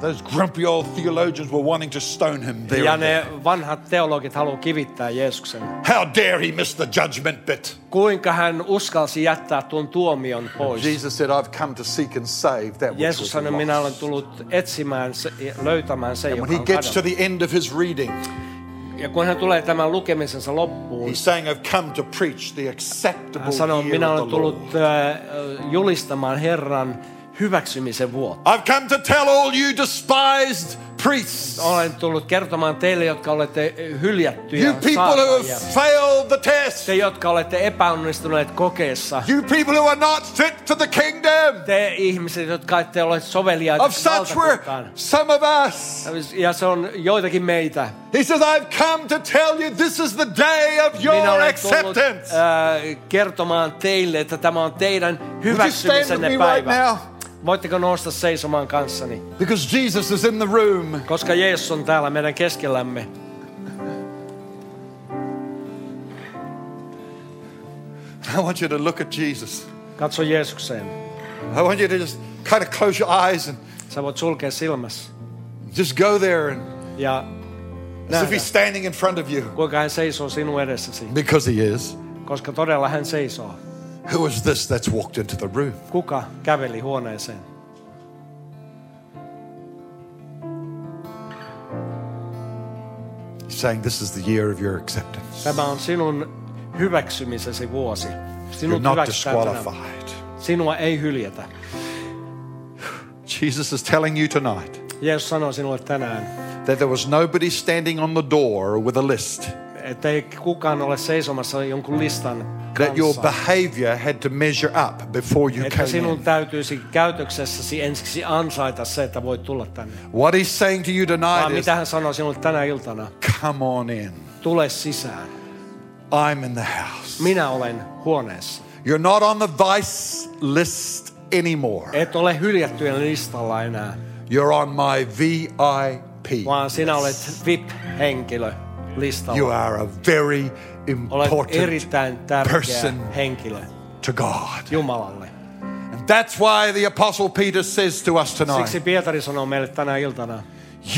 [SPEAKER 3] Those grumpy old theologians were wanting to stone him there.
[SPEAKER 2] Ja ne vanhat teologit haluaa kivittää Jeesuksen.
[SPEAKER 3] How dare he miss the judgment bit?
[SPEAKER 2] Kuinka hän uskalsi jättää tuon tuomion pois.
[SPEAKER 3] Jesus said, I've come to seek and save that which
[SPEAKER 2] Jeesus
[SPEAKER 3] was
[SPEAKER 2] sanoi,
[SPEAKER 3] lost.
[SPEAKER 2] minä olen tullut etsimään, se, löytämään se,
[SPEAKER 3] And
[SPEAKER 2] joka
[SPEAKER 3] when he
[SPEAKER 2] on
[SPEAKER 3] gets to the end of his reading,
[SPEAKER 2] Ja kun hän tulee tämän lukemisensa loppuun,
[SPEAKER 3] he's saying, I've come to preach the acceptable
[SPEAKER 2] hän sanoo,
[SPEAKER 3] year
[SPEAKER 2] minä olen tullut äh, julistamaan Herran hyväksymisen vuotta.
[SPEAKER 3] I've come to tell all you despised priests,
[SPEAKER 2] Olen tullut kertomaan teille, jotka olette hyljättyjä
[SPEAKER 3] you people who have failed the test,
[SPEAKER 2] Te, jotka olette epäonnistuneet kokeessa.
[SPEAKER 3] you people who are not fit for the kingdom.
[SPEAKER 2] Te ihmiset, jotka ette ole soveliaita
[SPEAKER 3] Of such were some of us.
[SPEAKER 2] Ja se on joitakin meitä.
[SPEAKER 3] He says, I've come to tell you this is the day of
[SPEAKER 2] Minä
[SPEAKER 3] your
[SPEAKER 2] olen tullut
[SPEAKER 3] acceptance.
[SPEAKER 2] äh, kertomaan teille, että tämä on teidän
[SPEAKER 3] Would you stand with
[SPEAKER 2] hyväksymisenne
[SPEAKER 3] me right
[SPEAKER 2] päivä.
[SPEAKER 3] now?
[SPEAKER 2] Voitteko nousta seisomaan kanssani?
[SPEAKER 3] Because Jesus is in the room.
[SPEAKER 2] Koska Jeesus on täällä meidän keskellämme.
[SPEAKER 3] I want you to look at Jesus.
[SPEAKER 2] Katso Jeesukseen.
[SPEAKER 3] I want you to just kind of close your eyes and
[SPEAKER 2] Sä voit sulkea silmässä
[SPEAKER 3] just go there and
[SPEAKER 2] ja
[SPEAKER 3] as if he's standing in front of you.
[SPEAKER 2] kuinka hän seisoo sinun edessäsi.
[SPEAKER 3] Because he is.
[SPEAKER 2] Koska todella hän seisoo.
[SPEAKER 3] Who is this that's walked into the room?
[SPEAKER 2] Kuka käveli huoneeseen?
[SPEAKER 3] He's saying this is the year of your acceptance.
[SPEAKER 2] Tämä on sinun hyväksymisesi vuosi.
[SPEAKER 3] You're not disqualified.
[SPEAKER 2] Sinua ei hyljätä.
[SPEAKER 3] Jesus is telling you tonight
[SPEAKER 2] Jeesus sanoi sinulle tänään,
[SPEAKER 3] that there was nobody standing on the door with a list,
[SPEAKER 2] että ei kukaan ole seisomassa jonkun listan
[SPEAKER 3] that your
[SPEAKER 2] kanssa.
[SPEAKER 3] behavior had to measure up before you
[SPEAKER 2] Että
[SPEAKER 3] came
[SPEAKER 2] sinun
[SPEAKER 3] in.
[SPEAKER 2] täytyisi käytöksessäsi ensiksi ansaita se, että voit tulla tänne.
[SPEAKER 3] What he's saying to you
[SPEAKER 2] Vaan
[SPEAKER 3] tonight is
[SPEAKER 2] mitä hän sanoi sinulle tänä iltana?
[SPEAKER 3] come on in.
[SPEAKER 2] Tule sisään.
[SPEAKER 3] I'm in the house.
[SPEAKER 2] Minä olen huoneessa.
[SPEAKER 3] You're not on the vice list anymore.
[SPEAKER 2] Et ole hyljättyjen listalla enää,
[SPEAKER 3] You're on my VIP.
[SPEAKER 2] vaan sinä olet VIP-henkilö
[SPEAKER 3] You
[SPEAKER 2] listalla.
[SPEAKER 3] are a very
[SPEAKER 2] Olet
[SPEAKER 3] important
[SPEAKER 2] erittäin tärkeä
[SPEAKER 3] person
[SPEAKER 2] henkilö
[SPEAKER 3] to God.
[SPEAKER 2] Jumalalle.
[SPEAKER 3] And that's why the Apostle Peter says to us tonight
[SPEAKER 2] Siksi Pietari sanoo meille tänä iltana,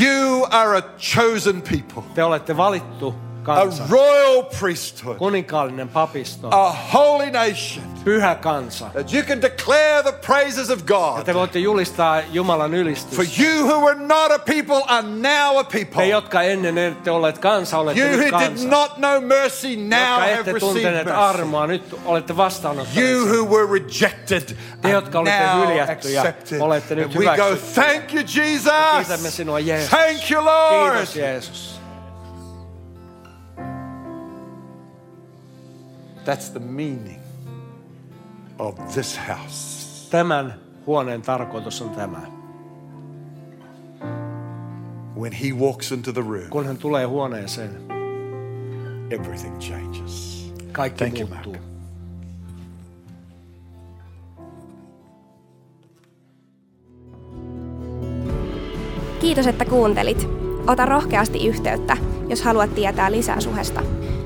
[SPEAKER 3] You are a chosen people,
[SPEAKER 2] te olette valittu
[SPEAKER 3] a
[SPEAKER 2] kansa,
[SPEAKER 3] royal priesthood,
[SPEAKER 2] kuninkaallinen papisto,
[SPEAKER 3] a holy nation,
[SPEAKER 2] pyhä kansa.
[SPEAKER 3] that you can declare the praises of God.
[SPEAKER 2] te voitte julistaa Jumalan
[SPEAKER 3] For
[SPEAKER 2] ylistystä.
[SPEAKER 3] you who were not a people are now a
[SPEAKER 2] Te,
[SPEAKER 3] people.
[SPEAKER 2] jotka ennen ette olleet kansa, olette
[SPEAKER 3] You
[SPEAKER 2] nyt
[SPEAKER 3] who did
[SPEAKER 2] kansa.
[SPEAKER 3] not know mercy now
[SPEAKER 2] Jotka
[SPEAKER 3] have received
[SPEAKER 2] tunteneet
[SPEAKER 3] mercy.
[SPEAKER 2] armoa, nyt olette
[SPEAKER 3] You
[SPEAKER 2] vastaanottaneet.
[SPEAKER 3] who were rejected
[SPEAKER 2] Te, jotka olette
[SPEAKER 3] now
[SPEAKER 2] hyljättyjä,
[SPEAKER 3] accepted.
[SPEAKER 2] olette nyt
[SPEAKER 3] And we go,
[SPEAKER 2] hyväksyttyjä.
[SPEAKER 3] thank you,
[SPEAKER 2] Kiitämme
[SPEAKER 3] Jesus.
[SPEAKER 2] sinua, Jeesus.
[SPEAKER 3] Thank you, Lord.
[SPEAKER 2] Kiitos, Jeesus.
[SPEAKER 3] That's the meaning of this house.
[SPEAKER 2] Tämän huoneen tarkoitus on tämä.
[SPEAKER 3] When he walks into the room,
[SPEAKER 2] Kun hän tulee huoneeseen,
[SPEAKER 3] everything changes.
[SPEAKER 2] kaikki
[SPEAKER 3] Thank you,
[SPEAKER 2] muuttuu.
[SPEAKER 3] Mark.
[SPEAKER 1] Kiitos, että kuuntelit. Ota rohkeasti yhteyttä, jos haluat tietää lisää suhesta.